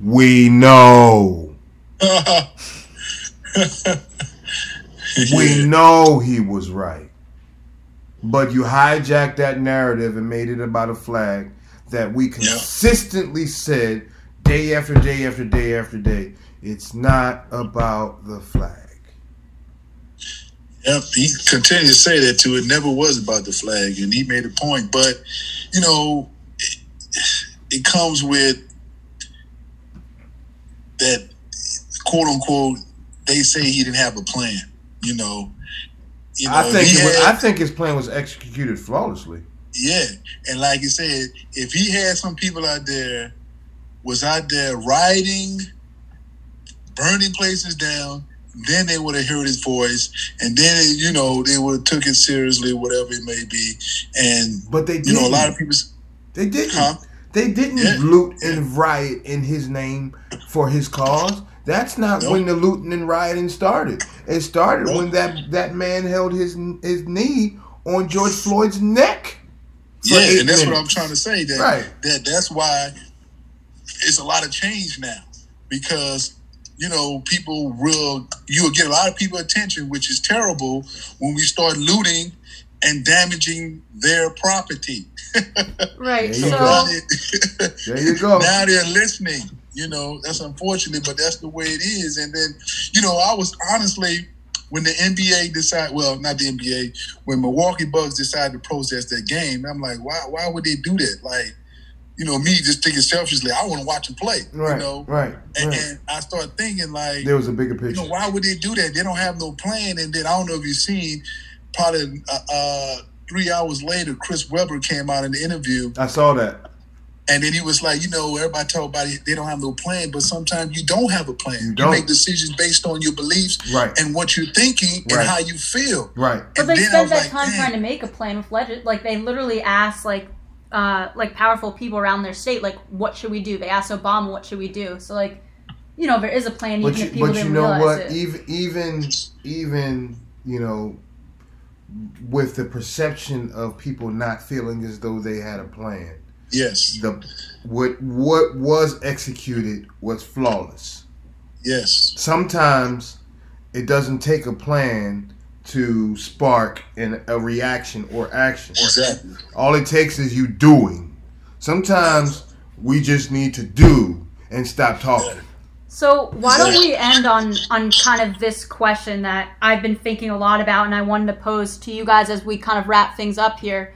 [SPEAKER 3] We know. (laughs) we know he was right. But you hijacked that narrative and made it about a flag that we consistently yep. said day after day after day after day. It's not about the flag.
[SPEAKER 6] Yep, he continued to say that too. It never was about the flag, and he made a point. But you know, it, it comes with that quote unquote. They say he didn't have a plan. You know,
[SPEAKER 3] you know, I think was, I think his plan was executed flawlessly.
[SPEAKER 6] Yeah, and like you said, if he had some people out there was out there rioting, burning places down, then they would have heard his voice, and then you know they would have took it seriously, whatever it may be. And
[SPEAKER 3] but they,
[SPEAKER 6] you know, a lot of people
[SPEAKER 3] they didn't. Huh? They didn't yeah. loot and riot in his name for his cause. That's not nope. when the looting and rioting started. It started nope. when that that man held his his knee on George Floyd's neck.
[SPEAKER 6] Yeah, and that's minutes. what I'm trying to say. That right. that that's why it's a lot of change now because you know people will you'll get a lot of people attention, which is terrible when we start looting and damaging their property. (laughs)
[SPEAKER 4] Right.
[SPEAKER 3] There
[SPEAKER 4] So
[SPEAKER 3] you
[SPEAKER 6] now,
[SPEAKER 3] go.
[SPEAKER 6] they,
[SPEAKER 3] There you go. (laughs)
[SPEAKER 6] now they're listening. You know, that's unfortunate, but that's the way it is. And then, you know, I was honestly when the NBA decided, well, not the NBA, when Milwaukee Bucks decided to protest that game, I'm like, why? Why would they do that? Like, you know, me just thinking selfishly, I want to watch them play.
[SPEAKER 3] Right.
[SPEAKER 6] You know,
[SPEAKER 3] Right.
[SPEAKER 6] and,
[SPEAKER 3] right.
[SPEAKER 6] and I started thinking like,
[SPEAKER 3] There was a bigger
[SPEAKER 6] you
[SPEAKER 3] picture.
[SPEAKER 6] know, why would they do that? They don't have no plan. And then I don't know if you've seen, probably uh, uh, three hours later, Chris Webber came out in the interview,
[SPEAKER 3] I saw that.
[SPEAKER 6] And then he was like, you know, everybody told everybody they don't have no plan, but sometimes you don't have a plan.
[SPEAKER 3] You
[SPEAKER 6] You,
[SPEAKER 3] don't.
[SPEAKER 6] make decisions based on your beliefs
[SPEAKER 3] Right.
[SPEAKER 6] and what you're thinking
[SPEAKER 3] Right.
[SPEAKER 6] and how you feel.
[SPEAKER 3] Right.
[SPEAKER 4] But
[SPEAKER 6] And
[SPEAKER 4] they
[SPEAKER 6] then I
[SPEAKER 4] spent that
[SPEAKER 6] like,
[SPEAKER 4] time
[SPEAKER 6] "Damn."
[SPEAKER 4] trying to make a plan with legend. Like they literally asked like uh like powerful people around their state like what should we do? They asked Obama what should we do. So like you know there is a plan even
[SPEAKER 3] But
[SPEAKER 4] if
[SPEAKER 3] you,
[SPEAKER 4] people
[SPEAKER 3] but you
[SPEAKER 4] didn't
[SPEAKER 3] know what?
[SPEAKER 4] it.
[SPEAKER 3] Even even even you know, with the perception of people not feeling as though they had a plan,
[SPEAKER 6] Yes,
[SPEAKER 3] the what what was executed was flawless.
[SPEAKER 6] yes,
[SPEAKER 3] Sometimes it doesn't take a plan to spark an, a reaction or action.
[SPEAKER 6] exactly.
[SPEAKER 3] All it takes is you doing. Sometimes we just need to do and stop talking.
[SPEAKER 4] So why don't we end on on kind of this question that I've been thinking a lot about and I wanted to pose to you guys as we kind of wrap things up here.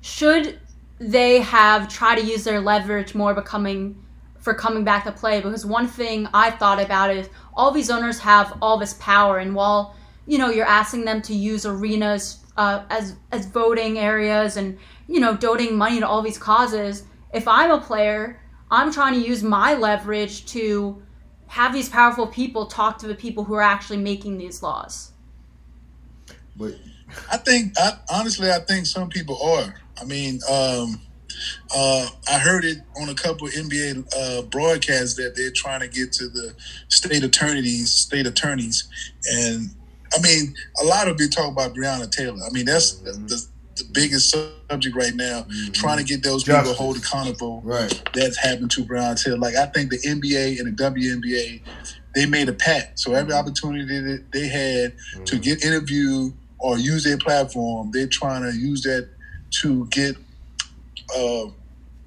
[SPEAKER 4] Should they have tried to use their leverage more becoming for coming back to play? Because one thing I thought about is all these owners have all this power and while you know you're asking them to use arenas uh, as as voting areas and you know donating money to all these causes if i'm a player i'm trying to use my leverage to have these powerful people talk to the people who are actually making these laws
[SPEAKER 3] But
[SPEAKER 6] I think, I, honestly, I think some people are. I mean, um, uh, I heard it on a couple of NBA uh, broadcasts that they're trying to get to the state attorneys, state attorneys, and I mean, a lot of it talk about Breonna Taylor. I mean, that's the, the, the biggest subject right now. Trying to get those people
[SPEAKER 3] Justice.
[SPEAKER 6] hold accountable.
[SPEAKER 3] right.
[SPEAKER 6] That's happened to Breonna Taylor. Like I think the NBA and the WNBA, they made a pact. So every opportunity that they had to get interviewed or use their platform, they're trying to use that to get uh,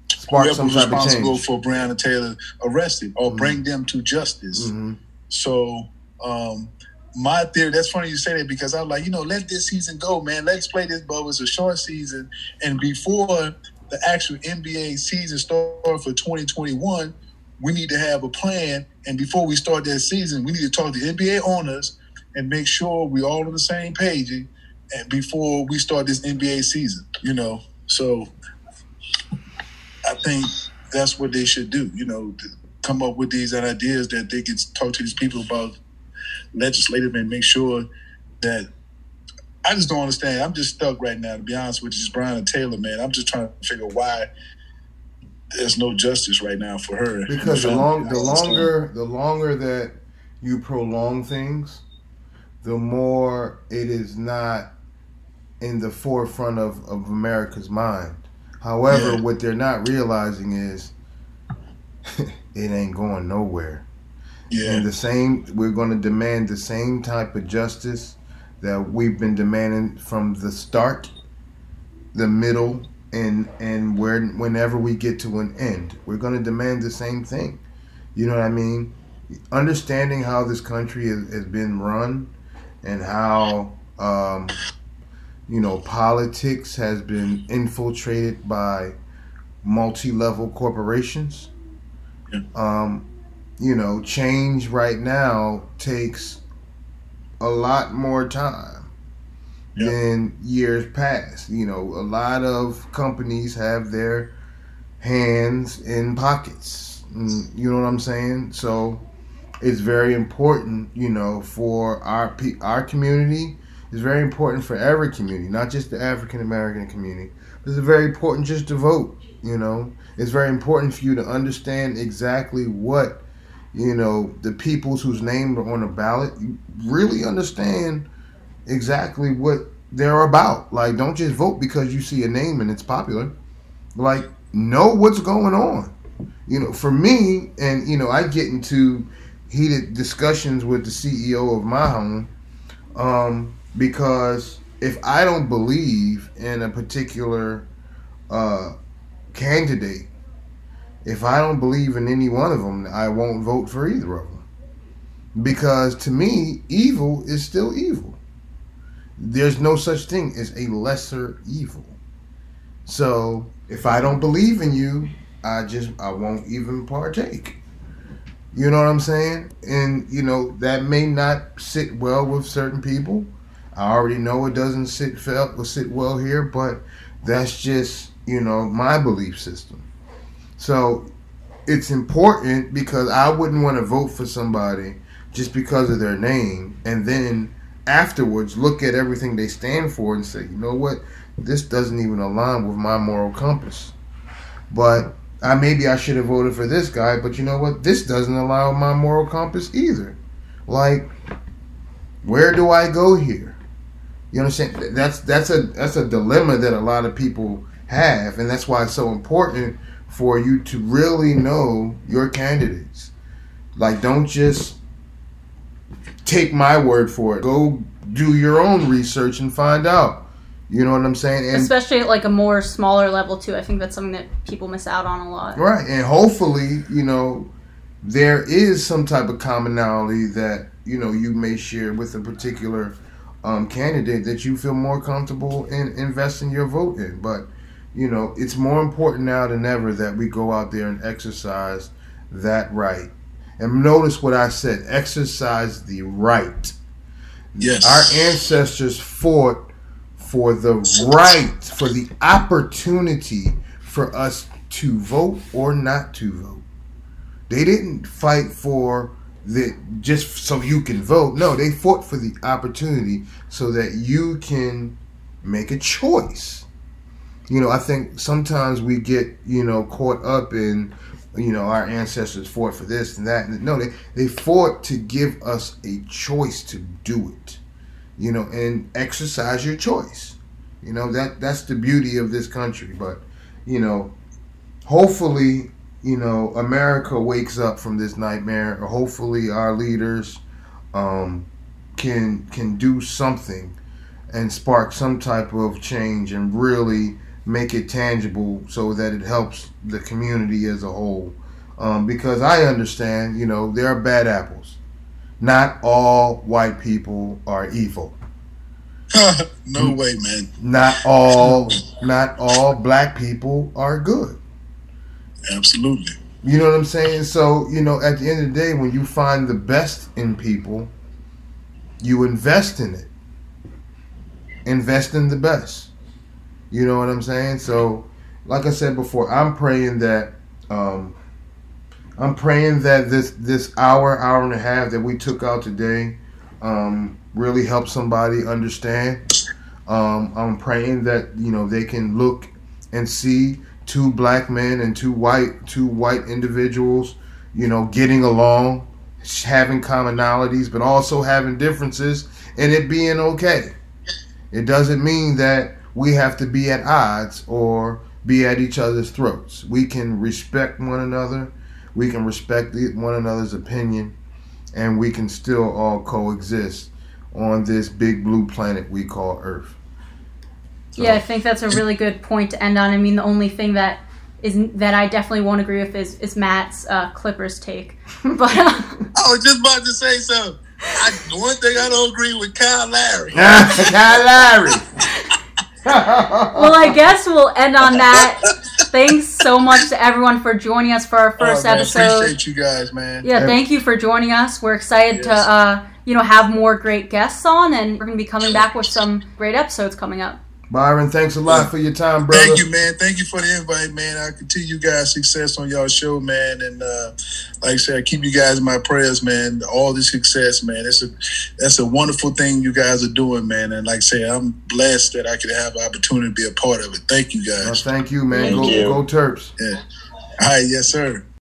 [SPEAKER 3] Spark
[SPEAKER 6] whoever responsible for Breonna Taylor arrested or bring them to justice.
[SPEAKER 3] Mhm.
[SPEAKER 6] So um, my theory, that's funny you say that because I'm like, you know, let this season go, man. Let's play this bubble. It's a short season. And before the actual NBA season starts for 2021, we need to have a plan. And before we start that season, we need to talk to NBA owners and make sure we're all on the same page and and before we start this NBA season, you know. So I think that's what they should do, you know, to come up with these ideas that they can talk to these people about legislative and make sure that I just don't understand. I'm just stuck right now, to be honest with you. It's Breonna Taylor, man. I'm just trying to figure why there's no justice right now for her.
[SPEAKER 3] Because the long, the longer, the longer that you prolong things, the more it is not in the forefront of, of America's mind. However,
[SPEAKER 6] Yeah.
[SPEAKER 3] what they're not realizing is (laughs) it ain't going nowhere.
[SPEAKER 6] yeah,
[SPEAKER 3] And the same, we're going to demand the same type of justice that we've been demanding from the start, the middle, and and where whenever we get to an end, we're going to demand the same thing. You know what I mean? Understanding how this country has, has been run, and how um, you know politics has been infiltrated by multi-level corporations.
[SPEAKER 6] Yeah.
[SPEAKER 3] Um, you know, change right now takes a lot more time
[SPEAKER 6] Yeah.
[SPEAKER 3] than years past. You know, a lot of companies have their hands in pockets. Mm, You know what I'm saying? So it's very important, you know, for our our community. It's very important for every community, not just the African American community. It's very important just to vote. You know, it's very important for you to understand exactly what you know the peoples whose names are on the ballot. Really understand exactly what they're about. Like, don't just vote because you see a name and it's popular. Like, know what's going on. You know, for me, and you know, I get into heated discussions with the CEO of my home um, because if I don't believe in a particular uh, candidate, if I don't believe in any one of them, I won't vote for either of them. Because to me, evil is still evil. There's no such thing as a lesser evil. So if I don't believe in you, I just I won't even partake. You know what I'm saying? And you know that may not sit well with certain people. I already know it doesn't sit felt sit well here, but that's just you know my belief system. So it's important because I wouldn't want to vote for somebody just because of their name, and then afterwards look at everything they stand for and say, you know what, this doesn't even align with my moral compass. But I maybe I should have voted for this guy, but you know what? This doesn't allow my moral compass either. Like, where do I go here? You understand? That's that's a that's a dilemma that a lot of people have, and that's why it's so important for you to really know your candidates. Like, don't just take my word for it. Go do your own research and find out. You know what I'm saying? And
[SPEAKER 4] Especially at like a more smaller level too. I think that's something that people miss out on a lot.
[SPEAKER 3] Right, and hopefully, you know, there is some type of commonality that you know you may share with a particular um, candidate that you feel more comfortable in investing your vote in. But you know, it's more important now than ever that we go out there and exercise that right. And notice what I said: exercise the right.
[SPEAKER 7] Yes.
[SPEAKER 3] Our ancestors fought for the right, for the opportunity for us to vote or not to vote. They didn't fight for the just so you can vote. No, they fought for the opportunity so that you can make a choice. You know, I think sometimes we get, you know, caught up in, you know, our ancestors fought for this and that. No, they, they fought to give us a choice to do it you know, and exercise your choice. You know that that's the beauty of this country. But you know, hopefully, you know, America wakes up from this nightmare. Hopefully, our leaders um, can can do something and spark some type of change and really make it tangible so that it helps the community as a whole. Um, because I understand, you know, there are bad apples. Not all white people are evil. (laughs)
[SPEAKER 7] no way, man.
[SPEAKER 3] Not all not all black people are good.
[SPEAKER 7] Absolutely.
[SPEAKER 3] You know what I'm saying? So, you know, at the end of the day, when you find the best in people, you invest in it. Invest in the best. You know what I'm saying? So, like I said before, I'm praying that um, I'm praying that this this hour, hour and a half that we took out today um, really help somebody understand. Um, I'm praying that you know they can look and see two black men and two white two white individuals, you know, getting along, having commonalities, but also having differences, and it being okay. It doesn't mean that we have to be at odds or be at each other's throats. We can respect one another. We can respect one another's opinion, and we can still all coexist on this big blue planet we call Earth. So,
[SPEAKER 4] Yeah, I think that's a really good point to end on. I mean, the only thing that is that I definitely won't agree with is, is Matt's uh, Clippers take. (laughs) but uh,
[SPEAKER 7] I was just about to say something. I, the one thing I don't agree with Kyle Lowry. (laughs)
[SPEAKER 3] Kyle Lowry. (laughs)
[SPEAKER 4] well, I guess we'll end on that. Thanks so much to everyone for joining us for our first
[SPEAKER 7] Oh, man,
[SPEAKER 4] episode.
[SPEAKER 7] Appreciate you guys, man.
[SPEAKER 4] Yeah, thank you for joining us. We're excited to uh, you know have more great guests on, and we're going to be coming back with some great episodes coming up.
[SPEAKER 3] Byron, thanks a lot for your time, brother.
[SPEAKER 7] Thank you, man. Thank you for the invite, man. I continue you guys' success on y'all show, man. And uh, like I said, I keep you guys in my prayers, man. All the success, man. That's a that's a wonderful thing you guys are doing, man. And like I said, I'm blessed that I could have the opportunity to be a part of it. Thank you, guys.
[SPEAKER 3] thank you, man.
[SPEAKER 5] Thank
[SPEAKER 3] go,
[SPEAKER 5] you.
[SPEAKER 3] go Terps.
[SPEAKER 7] Yeah. All right, yes, sir.